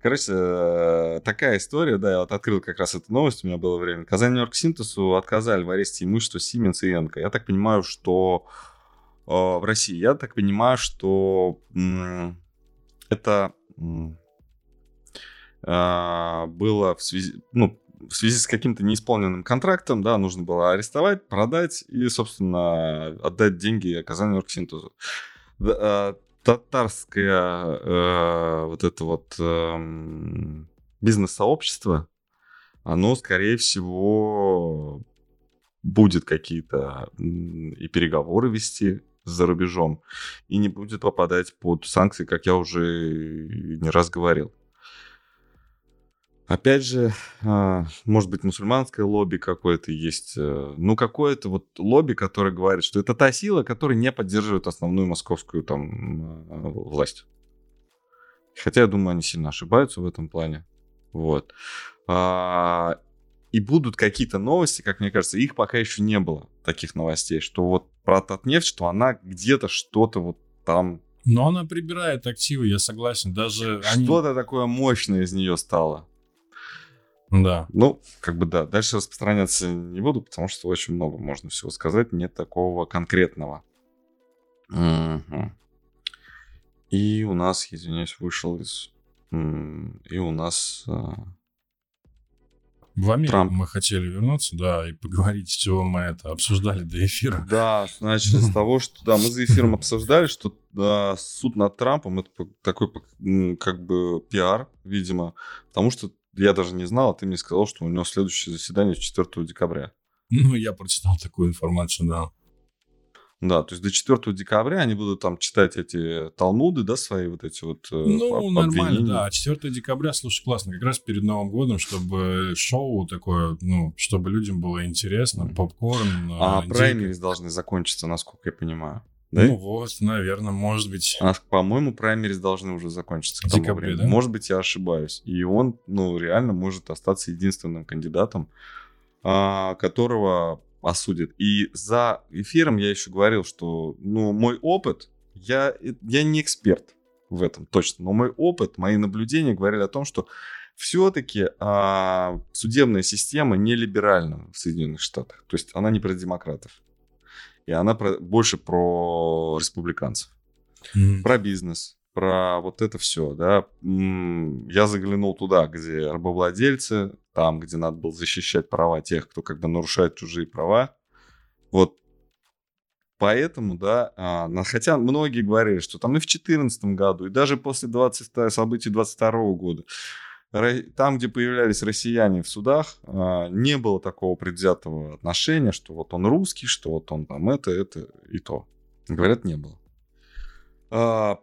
Короче, э, такая история, да, я вот открыл как раз эту новость, у меня было время. Казань Нью-Йорк Синтезу отказали в аресте имущества Siemens и Энко. Я так понимаю, что э, в России, я так понимаю, что м, это э, было в связи, ну, в связи с каким-то неисполненным контрактом, да, нужно было арестовать, продать и, собственно, отдать деньги Казань Нью-Йорк Синтезу э, татарское э, вот это вот э, бизнес-сообщество, оно, скорее всего, будет какие-то и переговоры вести за рубежом, и не будет попадать под санкции, как я уже не раз говорил. Опять же, а, может быть, мусульманское лобби какое-то есть. Э, ну, какое-то вот лобби, которое говорит, что это та сила, которая не поддерживает основную московскую там а, власть. Хотя, я думаю, они сильно ошибаются в этом плане. Вот. А, и будут какие-то новости, как мне кажется, их пока еще не было, таких новостей, что вот про Татнефть, что она где-то что-то вот там но она прибирает активы, я согласен. Даже что-то они... такое мощное из нее стало. Да. Ну, как бы да. Дальше распространяться не буду, потому что очень много можно всего сказать. Нет такого конкретного. Угу. И у нас, извиняюсь, вышел из... И у нас... В Америку Трамп. мы хотели вернуться, да, и поговорить, с чего мы это обсуждали до эфира. [LAUGHS] Да, значит, с того, что... Да, мы за эфиром обсуждали, что да, суд над Трампом это такой как бы пиар, видимо, потому что я даже не знал, а ты мне сказал, что у него следующее заседание 4 декабря. Ну, я прочитал такую информацию, да. Да, то есть до 4 декабря они будут там читать эти талмуды, да, свои вот эти вот э, Ну, нормально, да. 4 декабря, слушай, классно. Как раз перед Новым годом, чтобы шоу такое, ну, чтобы людям было интересно, попкорн. А праймерис должны закончиться, насколько я понимаю. Да? Ну вот, наверное, может быть. А, по-моему, праймерис должны уже закончиться. В декабре, да? Может быть, я ошибаюсь. И он, ну, реально может остаться единственным кандидатом, а, которого осудят. И за эфиром я еще говорил, что, ну, мой опыт, я, я не эксперт в этом точно, но мой опыт, мои наблюдения говорили о том, что все-таки а, судебная система не либеральна в Соединенных Штатах. То есть она не про демократов и она про, больше про республиканцев, mm. про бизнес, про вот это все, да. Я заглянул туда, где рабовладельцы, там, где надо было защищать права тех, кто как бы нарушает чужие права. Вот Поэтому, да, а, хотя многие говорили, что там и в 2014 году, и даже после 20, событий 22 года там, где появлялись россияне в судах, а, не было такого предвзятого отношения, что вот он русский, что вот он там это, это и то. Говорят, не было. А,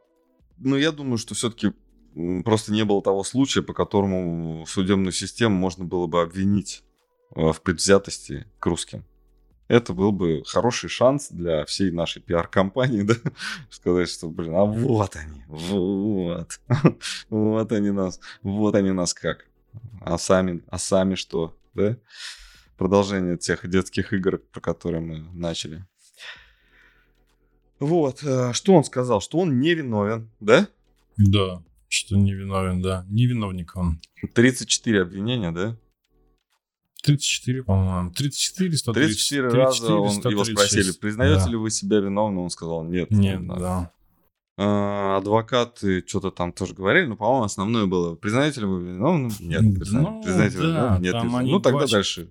но я думаю, что все-таки просто не было того случая, по которому судебную систему можно было бы обвинить а, в предвзятости к русским это был бы хороший шанс для всей нашей пиар-компании, [LAUGHS] да, сказать, что, блин, а вот они, вот, [LAUGHS] вот они нас, вот они нас как. А сами, а сами что, да? Продолжение тех детских игр, про которые мы начали. Вот, э, что он сказал? Что он невиновен, да? Да, что невиновен, да. Невиновник он. 34 обвинения, да? 34, по-моему. 34, 134. 34 раза он, 136. его спросили, признаете да. ли вы себя виновным? Он сказал, нет. Нет, да. да. А, адвокаты что-то там тоже говорили, но, по-моему, основное было, признаете ли вы виновным? Нет. Ну, признаете да, вы Нет. Ну, тогда дальше.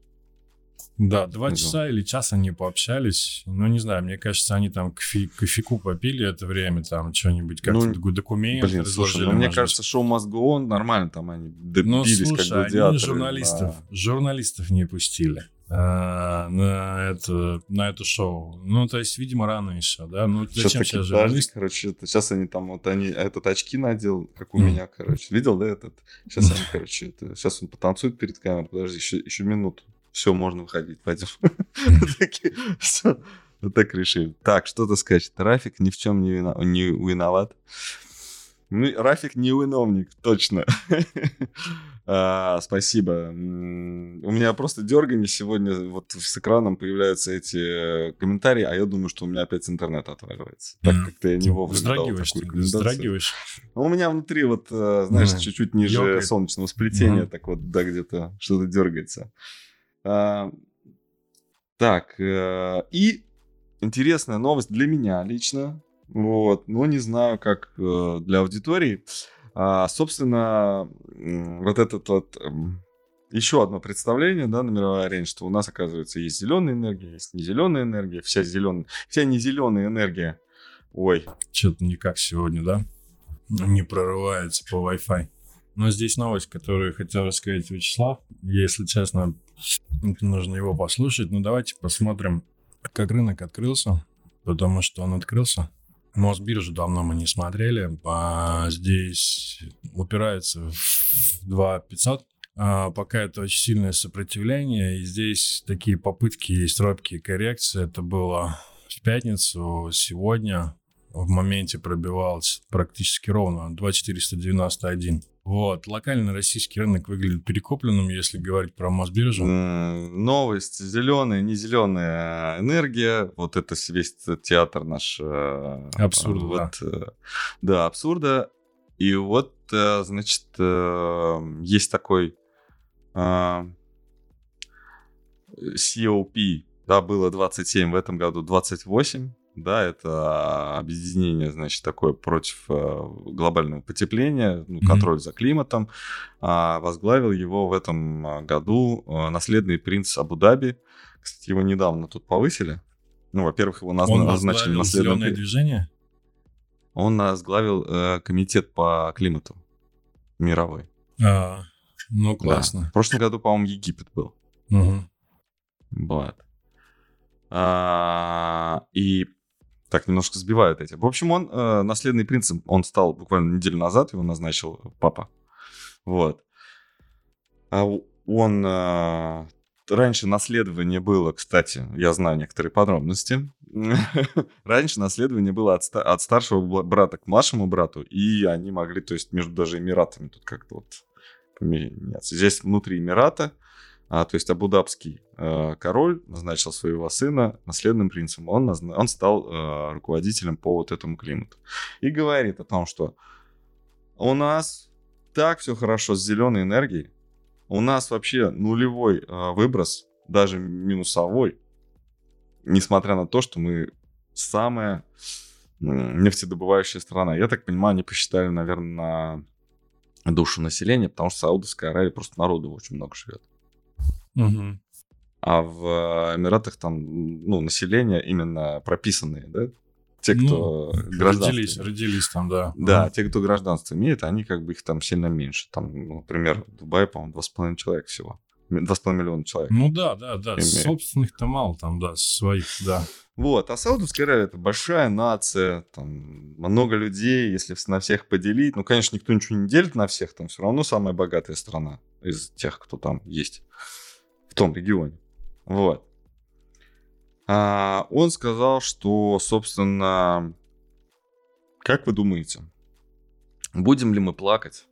Да, два часа или час они пообщались. Ну, не знаю, мне кажется, они там кофе, кофейку попили это время, там что-нибудь, как-то ну, документ Блин, слушай, ну, мне кажется, шоу мозгу он нормально, там они добились, ну, слушай, как гладиаторы. они журналистов, да. журналистов не пустили а, на это на это шоу. Ну, то есть, видимо, рано еще, да? Ну, зачем сейчас, сейчас журналист? Короче, это, сейчас они там, вот они, этот очки надел, как у mm. меня, короче. Видел, да, этот? Сейчас они, короче, это, сейчас он потанцует перед камерой, подожди, еще, еще минуту все, можно выходить, пойдем. [LAUGHS] Вот так решили. Так, что-то сказать. Рафик ни в чем не, виноват. Ну, Рафик не виновник, точно. [LAUGHS] а, спасибо. У меня просто дергание сегодня. Вот с экраном появляются эти комментарии, а я думаю, что у меня опять интернет отваливается. Так как-то я не вовремя Вздрагиваешь, вздрагиваешь. Ну, у меня внутри вот, э, знаешь, чуть-чуть ниже Ёкает. солнечного сплетения, так вот, да, где-то что-то дергается. А, так, э, и интересная новость для меня лично. Вот, но не знаю, как э, для аудитории. А, собственно, вот этот вот эм, еще одно представление, да, на мировой арене, что у нас, оказывается, есть зеленая энергия, есть не зеленая энергия, вся зеленая, вся не зеленая энергия. Ой. Что-то никак сегодня, да? Не прорывается по Wi-Fi. Но здесь новость, которую хотел рассказать Вячеслав. Если честно, нужно его послушать. Ну, давайте посмотрим, как рынок открылся. Потому что он открылся Мосбиржу давно мы не смотрели. А здесь упирается в 2 500. А пока это очень сильное сопротивление. И здесь такие попытки есть робкие коррекции. Это было в пятницу. Сегодня в моменте пробивалось практически ровно 2,491. Вот, локальный российский рынок выглядит перекупленным, если говорить про Мосбиржу. Новость, зеленая, не зеленая энергия, вот это весь театр наш. Э, абсурда, вот, да. Э, да, абсурда. И вот, э, значит, есть такой COP, да, было 27, в этом году 28, да, это объединение, значит, такое против э, глобального потепления, ну, контроль mm-hmm. за климатом. А, возглавил его в этом а, году э, наследный принц Абу-Даби. Кстати, его недавно тут повысили. Ну, во-первых, его наз... Он назначили наследным... зеленое движение? Он возглавил э, комитет по климату мировой. А, ну, классно. Да. В прошлом году, по-моему, Египет был. Угу. Вот. А, и так немножко сбивают эти. В общем, он э, наследный принцип, он стал буквально неделю назад, его назначил папа. Вот. А он э, раньше наследование было, кстати, я знаю некоторые подробности. [LAUGHS] раньше наследование было от, от старшего брата к младшему брату, и они могли, то есть между даже Эмиратами тут как-то вот поменяться. Здесь внутри Эмирата а, то есть Абудабский э, король назначил своего сына наследным принцем. Он, назна... он стал э, руководителем по вот этому климату. И говорит о том, что у нас так все хорошо с зеленой энергией. У нас вообще нулевой э, выброс, даже минусовой, несмотря на то, что мы самая нефтедобывающая страна. Я так понимаю, они посчитали, наверное, на душу населения, потому что Саудовская Аравия просто народу очень много живет. Угу. А в Эмиратах там, ну, население именно прописанные, да? Те, кто ну, гражданство родились, родились там, да. Да, угу. те, кто гражданство имеет, они как бы их там сильно меньше. Там, ну, например, в Дубае, по-моему, 2,5 человека всего. 2,5 миллиона человек. Ну да, да, да. Имеет. Собственных-то мало там, да, своих, да. Вот, а Саудовская Аравия это большая нация, там много людей, если на всех поделить. Ну, конечно, никто ничего не делит на всех, там все равно самая богатая страна из тех, кто там есть том регионе. Вот. А он сказал, что, собственно, как вы думаете, будем ли мы плакать,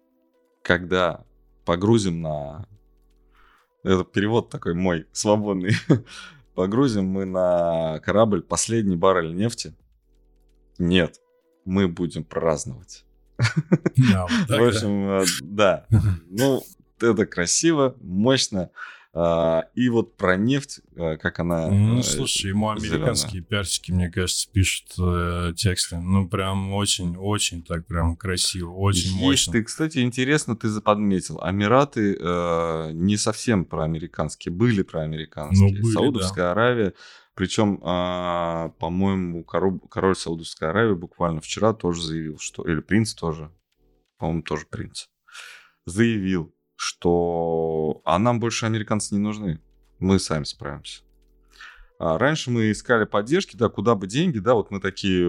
когда погрузим на... Это перевод такой мой, свободный. [LAUGHS] погрузим мы на корабль последний баррель нефти? Нет, мы будем праздновать. [LAUGHS] В общем, э, да. [LAUGHS] Ну, это красиво, мощно. А, и вот про нефть, а, как она... Ну, э, слушай, ему американские зеленая. персики, мне кажется, пишут э, тексты. Ну, прям очень-очень так прям красиво, очень Есть мощно. Ты, кстати, интересно, ты подметил, Эмираты э, не совсем проамериканские, были проамериканские. Ну, были, Саудовская да. Аравия, причем, э, по-моему, король, король Саудовской Аравии буквально вчера тоже заявил, что... Или принц тоже, по-моему, тоже принц, заявил, что а нам больше американцы не нужны. Мы сами справимся. А раньше мы искали поддержки, да, куда бы деньги, да, вот мы такие,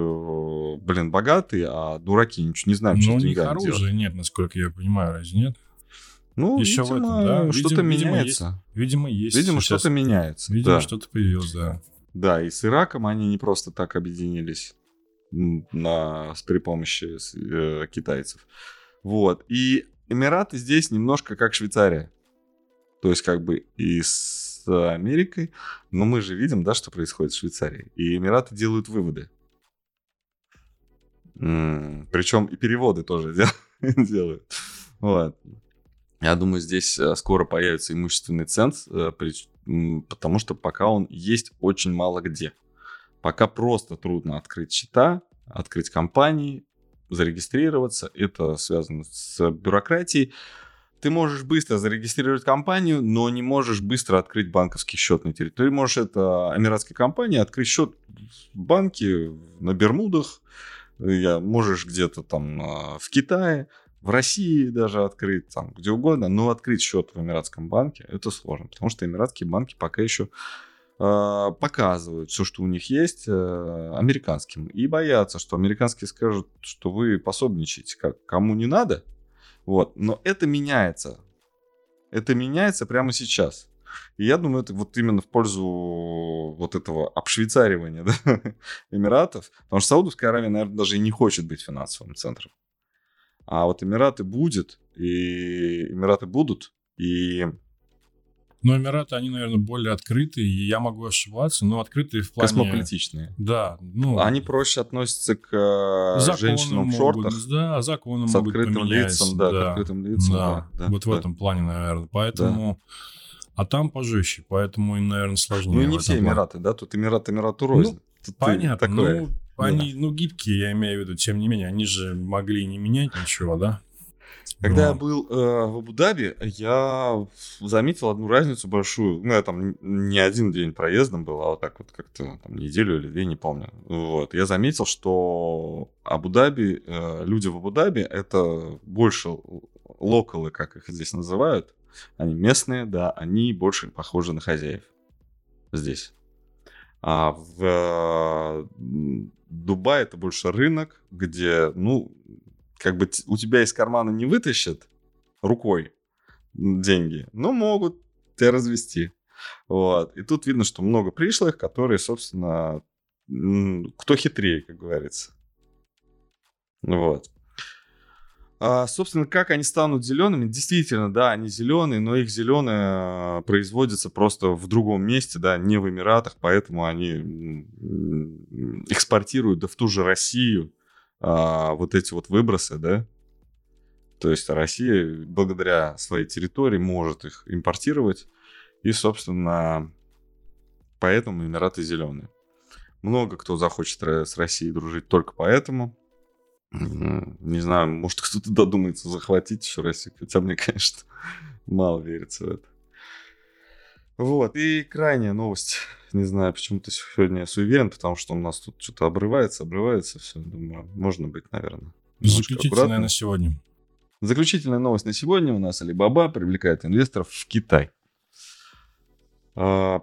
блин, богатые, а дураки ничего не знаем, что с деньгами оружия делать. нет, насколько я понимаю, разве нет? Ну, Еще видимо, в этом, да. Что-то видимо, меняется. Видимо, есть. Видимо, что-то меняется. Видимо, да. что-то появилось, да. Да, и с Ираком они не просто так объединились на, при помощи э, китайцев. Вот. И Эмираты здесь немножко как Швейцария. То есть как бы и с Америкой, но мы же видим, да, что происходит в Швейцарии. И Эмираты делают выводы. Причем и переводы тоже [LAUGHS] делают. Вот. Я думаю, здесь э, скоро появится имущественный ценз, э, потому что пока он есть очень мало где. Пока просто трудно открыть счета, открыть компании, зарегистрироваться. Это связано с бюрократией. Ты можешь быстро зарегистрировать компанию, но не можешь быстро открыть банковский счет на территории. Ты можешь, это эмиратская компания, открыть счет в банке на Бермудах, я, можешь где-то там а, в Китае, в России даже открыть, там где угодно, но открыть счет в Эмиратском банке это сложно, потому что эмиратские банки пока еще показывают все, что у них есть, э, американским. И боятся, что американские скажут, что вы пособничаете, как кому не надо. Вот. Но это меняется. Это меняется прямо сейчас. И я думаю, это вот именно в пользу вот этого обшвейцаривания [LAUGHS] да, Эмиратов. Потому что Саудовская Аравия, наверное, даже и не хочет быть финансовым центром. А вот Эмираты будет, и Эмираты будут, и но Эмираты, они, наверное, более открытые, и я могу ошибаться, но открытые в плане... Космополитичные. Да. Ну, они проще относятся к э, женщинам в шортах. Да, законы с могут открытым поменять. лицом, да, да, к открытым лицам. Да, да, вот да. в этом плане, наверное. Поэтому... Да. А там пожестче, поэтому им, наверное, сложнее. Ну, не все Эмираты, да? Тут Эмират Эмирату рознь. Ну, Тут понятно, такое... ну, они, ну, гибкие, я имею в виду, тем не менее, они же могли не менять ничего, да? Когда Но... я был э, в Абу-Даби, я заметил одну разницу большую. Ну, я там не один день проездом был, а вот так вот как-то там неделю или две, не помню. Вот. Я заметил, что Абу-Даби, э, люди в Абу-Даби, это больше локалы, как их здесь называют, они местные, да, они больше похожи на хозяев здесь. А в Дубае это больше рынок, где, ну, как бы у тебя из кармана не вытащат рукой деньги, но могут тебя развести. Вот. И тут видно, что много пришлых, которые, собственно, кто хитрее, как говорится. Вот. А, собственно, как они станут зелеными? Действительно, да, они зеленые, но их зеленое производится просто в другом месте, да, не в Эмиратах, поэтому они экспортируют да в ту же Россию а, вот эти вот выбросы, да. То есть Россия благодаря своей территории может их импортировать, и, собственно, поэтому Эмираты зеленые. Много кто захочет с Россией дружить только поэтому. Не знаю, может кто-то додумается захватить еще Россию, хотя мне, [LAUGHS] конечно, мало верится в это. Вот, и крайняя новость. [LAUGHS] Не знаю, почему-то сегодня я суеверен, потому что у нас тут что-то обрывается, обрывается все. Думаю, можно быть, наверное. Заключительная на сегодня. Заключительная новость на сегодня у нас Alibaba привлекает инвесторов в Китай. А,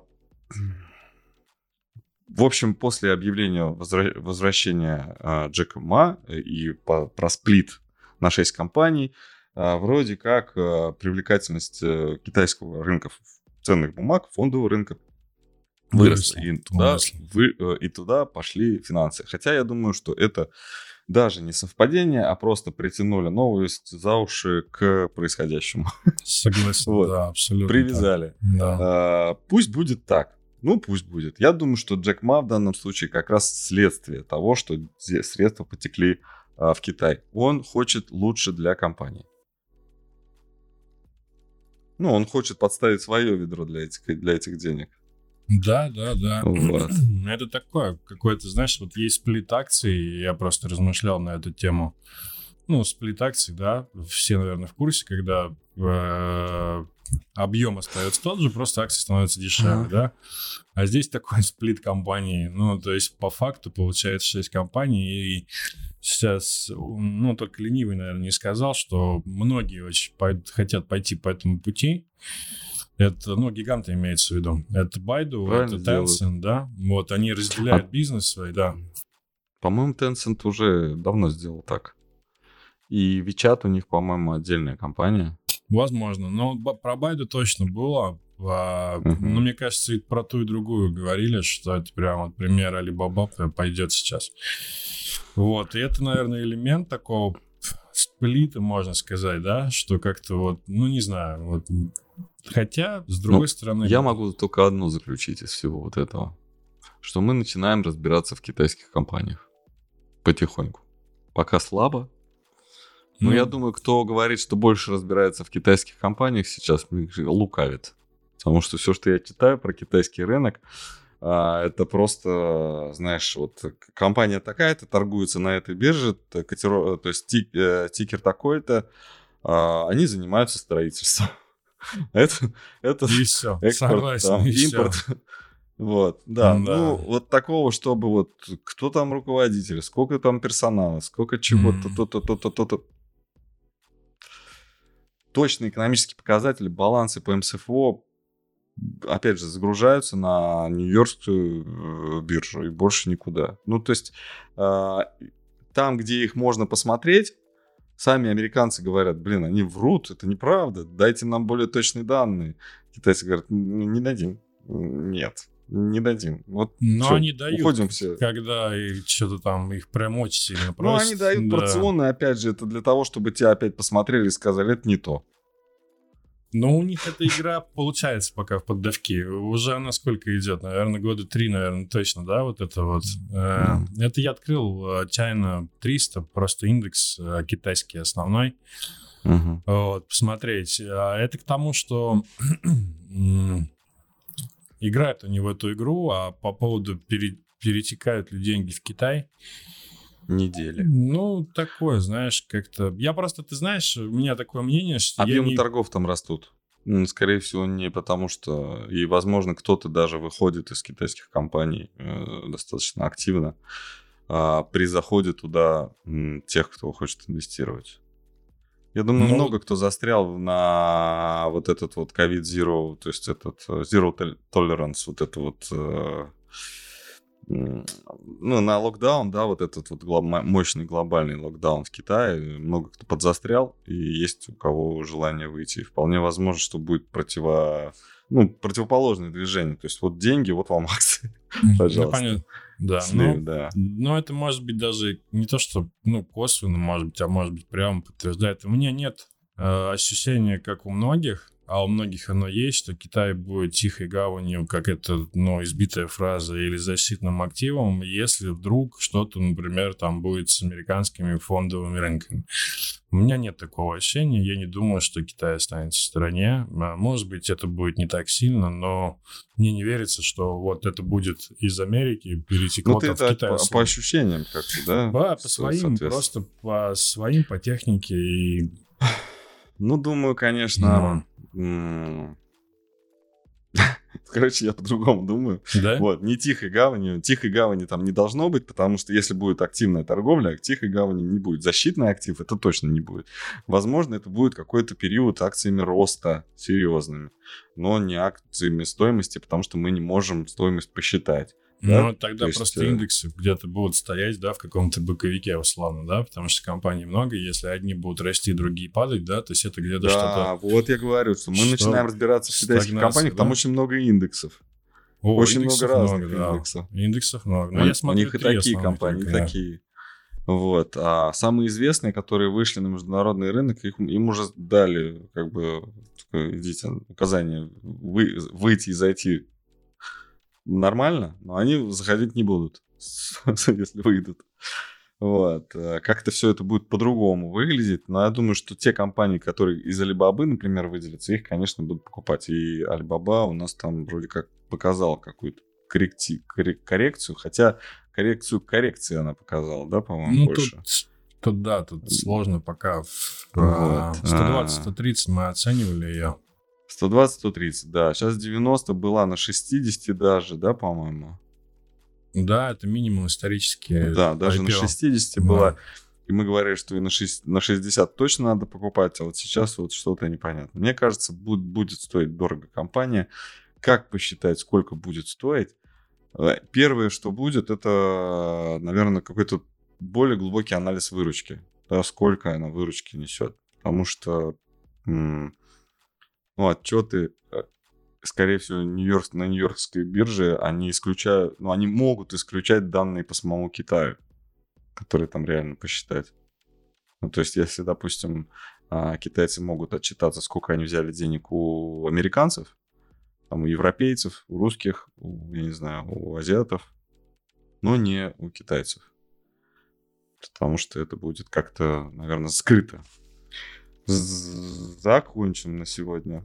в общем, после объявления возвращения а, Джека Ма и по, про сплит на 6 компаний, а, вроде как а, привлекательность а, китайского рынка ценных бумаг, фондового рынка выросла. И туда, вы, э, и туда пошли финансы. Хотя я думаю, что это даже не совпадение, а просто притянули новость за уши к происходящему. Согласен, [LAUGHS] вот. да, абсолютно. Привязали. Да. А, пусть будет так. Ну, пусть будет. Я думаю, что Джек Ма в данном случае как раз следствие того, что средства потекли а, в Китай. Он хочет лучше для компании. Ну, он хочет подставить свое ведро для этих, для этих денег. Да, да, да. Вот. [CLEARS THROAT] Это такое, какое-то, знаешь, вот есть сплит акций, я просто размышлял на эту тему. Ну, сплит акций, да, все, наверное, в курсе, когда э, объем остается тот же, просто акции становятся дешевле, да. А здесь такой [LAUGHS] сплит компании, ну, то есть по факту получается 6 компаний, и сейчас, ну, только ленивый, наверное, не сказал, что многие очень хотят пойти по этому пути, это, ну, гиганты имеется в виду. Это Правильно это Tencent, да. Вот, они разделяют а... бизнес свой, да. По-моему, Tencent уже давно сделал так. И WeChat у них, по-моему, отдельная компания. Возможно. Но про Baidu точно было. Мгм. Ну, мне кажется, и про ту и другую говорили, что это прям вот пример Алибаба пойдет сейчас. Вот, и это, наверное, элемент такого сплита, можно сказать, да, что как-то вот, ну, не знаю, вот. Хотя, с другой стороны... Ну, Я могу только одно заключить из всего вот этого. Что мы начинаем разбираться в китайских компаниях. Потихоньку. Пока слабо. Ну, я думаю, кто говорит, что больше разбирается в китайских компаниях сейчас, лукавит. Потому что все, что я читаю про китайский рынок, а, это просто, знаешь, вот компания такая-то торгуется на этой бирже, т- котиро- то есть ти- э, тикер такой-то, а, они занимаются строительством. [LAUGHS] Это, это И все, экспорт, согласен, там, и импорт. [LAUGHS] Вот, да. Да. Ну, вот такого, чтобы вот кто там руководитель, сколько там персонала, сколько чего-то, то-то, то-то, то-то. Точные экономические показатели, балансы по МСФО, опять же, загружаются на Нью-Йоркскую э, биржу и больше никуда. Ну, то есть а, там, где их можно посмотреть, сами американцы говорят, блин, они врут, это неправда, дайте нам более точные данные. Китайцы говорят, «Н- не дадим. Нет, не дадим. Вот Но всё, они дают, уходим все. когда что-то там их прям очень сильно Ну, просят. они дают да. порционные, опять же, это для того, чтобы тебя опять посмотрели и сказали, это не то. Но у них эта игра получается пока в поддавке. Уже она сколько идет? Наверное, года три, наверное, точно, да, вот это вот. Э, Это я открыл э, China 300, просто индекс э, китайский основной. Мгм. Вот, посмотреть. А Это к тому, что [CLEARS THROAT] играют они в эту игру, а по поводу пере- перетекают ли деньги в Китай, Недели. ну, такое, знаешь, как-то... Я просто, ты знаешь, у меня такое мнение, что Объемы не... торгов там растут. Скорее всего, не потому что... И, возможно, кто-то даже выходит из китайских компаний э, достаточно активно а, при заходе туда м, тех, кто хочет инвестировать. Я думаю, Ну- много кто застрял на вот этот вот COVID Zero, то есть этот э, Zero tol- Tolerance, вот это вот... э, ну, на локдаун, да, вот этот вот глоб- мощный глобальный локдаун в Китае, много кто подзастрял, и есть у кого желание выйти. И вполне возможно, что будет противо... ну, противоположное движение. То есть вот деньги, вот вам [LAUGHS] акции. Ну, пожалуйста. Понятно. Да, Слив, ну, да. Но это может быть даже не то, что, ну, косвенно, может быть, а может быть, прямо подтверждает. У меня нет э, ощущения, как у многих, а у многих оно есть, что Китай будет тихой гаванью, как это, ну, избитая фраза, или защитным активом, если вдруг что-то, например, там будет с американскими фондовыми рынками. У меня нет такого ощущения, я не думаю, что Китай останется в стороне. А, Может быть, это будет не так сильно, но мне не верится, что вот это будет из Америки перетекло Ну, ты в это Китай. по, по ощущениям как-то, да? Да, по своим, просто по своим, по технике и... Ну, думаю, конечно... м, [LAUGHS] [LAUGHS] Короче, я по-другому думаю. Да? Вот, не тихой гавани. Тихой гавани там не должно быть, потому что если будет активная торговля, тихой гавани не будет. Защитный актив это точно не будет. Возможно, это будет какой-то период акциями роста серьезными, но не акциями стоимости, потому что мы не можем стоимость посчитать. Да? Ну, тогда То есть, просто э, индексы где-то будут стоять, да, в каком-то боковике, условно, да, потому что компаний много, и если одни будут расти, другие падать, да, то есть это где-то Да, что-то... вот я говорю, что мы что- начинаем разбираться в китайских компаниях, там да? очень много индексов. О, очень много разных да. индексов. Индексов много. Но у, я у смотрю них и такие компании, и только, да. такие. Вот. А самые известные, которые вышли на международный рынок, их, им уже дали, как бы, такое, идите, указание вы, выйти и зайти нормально, но они заходить не будут, [LAUGHS] если выйдут. Вот. э, Как-то все это будет по-другому выглядеть. Но я думаю, что те компании, которые из Алибабы, например, выделятся, их, конечно, будут покупать. И Алибаба у нас там вроде как показала какую-то корректи- корре- коррекцию, хотя коррекцию коррекции она показала, да, по-моему, Ну, больше. тут, тут, да, тут сложно пока. Вот. а, А. 120-130 мы оценивали ее. 120-130, да. Сейчас 90 была на 60 даже, да, по-моему. Да, это минимум исторический. Да, даже на IPO. 60 Да. была. И мы говорили, что и на, 6, на 60 точно надо покупать, а вот сейчас вот что-то непонятно. Мне кажется, будет, будет стоить дорого компания. Как посчитать, сколько будет стоить? Э, Первое, что будет, это, наверное, какой-то более глубокий анализ выручки. Да, сколько она выручки несет. Потому что м, ну, отчеты... э, скорее всего, Нью-Йорк, на Нью-Йоркской бирже они исключают, ну, они могут исключать данные по самому Китаю, которые там реально посчитать. Ну, то есть, если, допустим, а, китайцы могут отчитаться, сколько они взяли денег у американцев, там, у европейцев, у русских, у, я не знаю, у азиатов, но не у китайцев. Потому что это будет как-то, наверное, скрыто. Закончим на сегодня.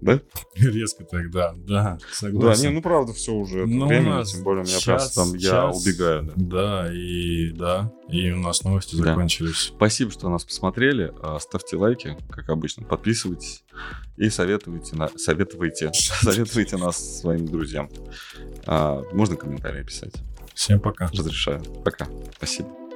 Да? [LAUGHS] Резко тогда, да, согласен. Да, не, ну правда, все уже ну, нас тем более у меня час, просто там я час, убегаю. Да. да, и да, и у нас новости да. закончились. Спасибо, что нас посмотрели. А, ставьте лайки, как обычно, подписывайтесь и советуйте, на... советуйте, [LAUGHS] советуйте нас своим друзьям. А, можно комментарии писать. Всем пока. Разрешаю. Пока. Спасибо.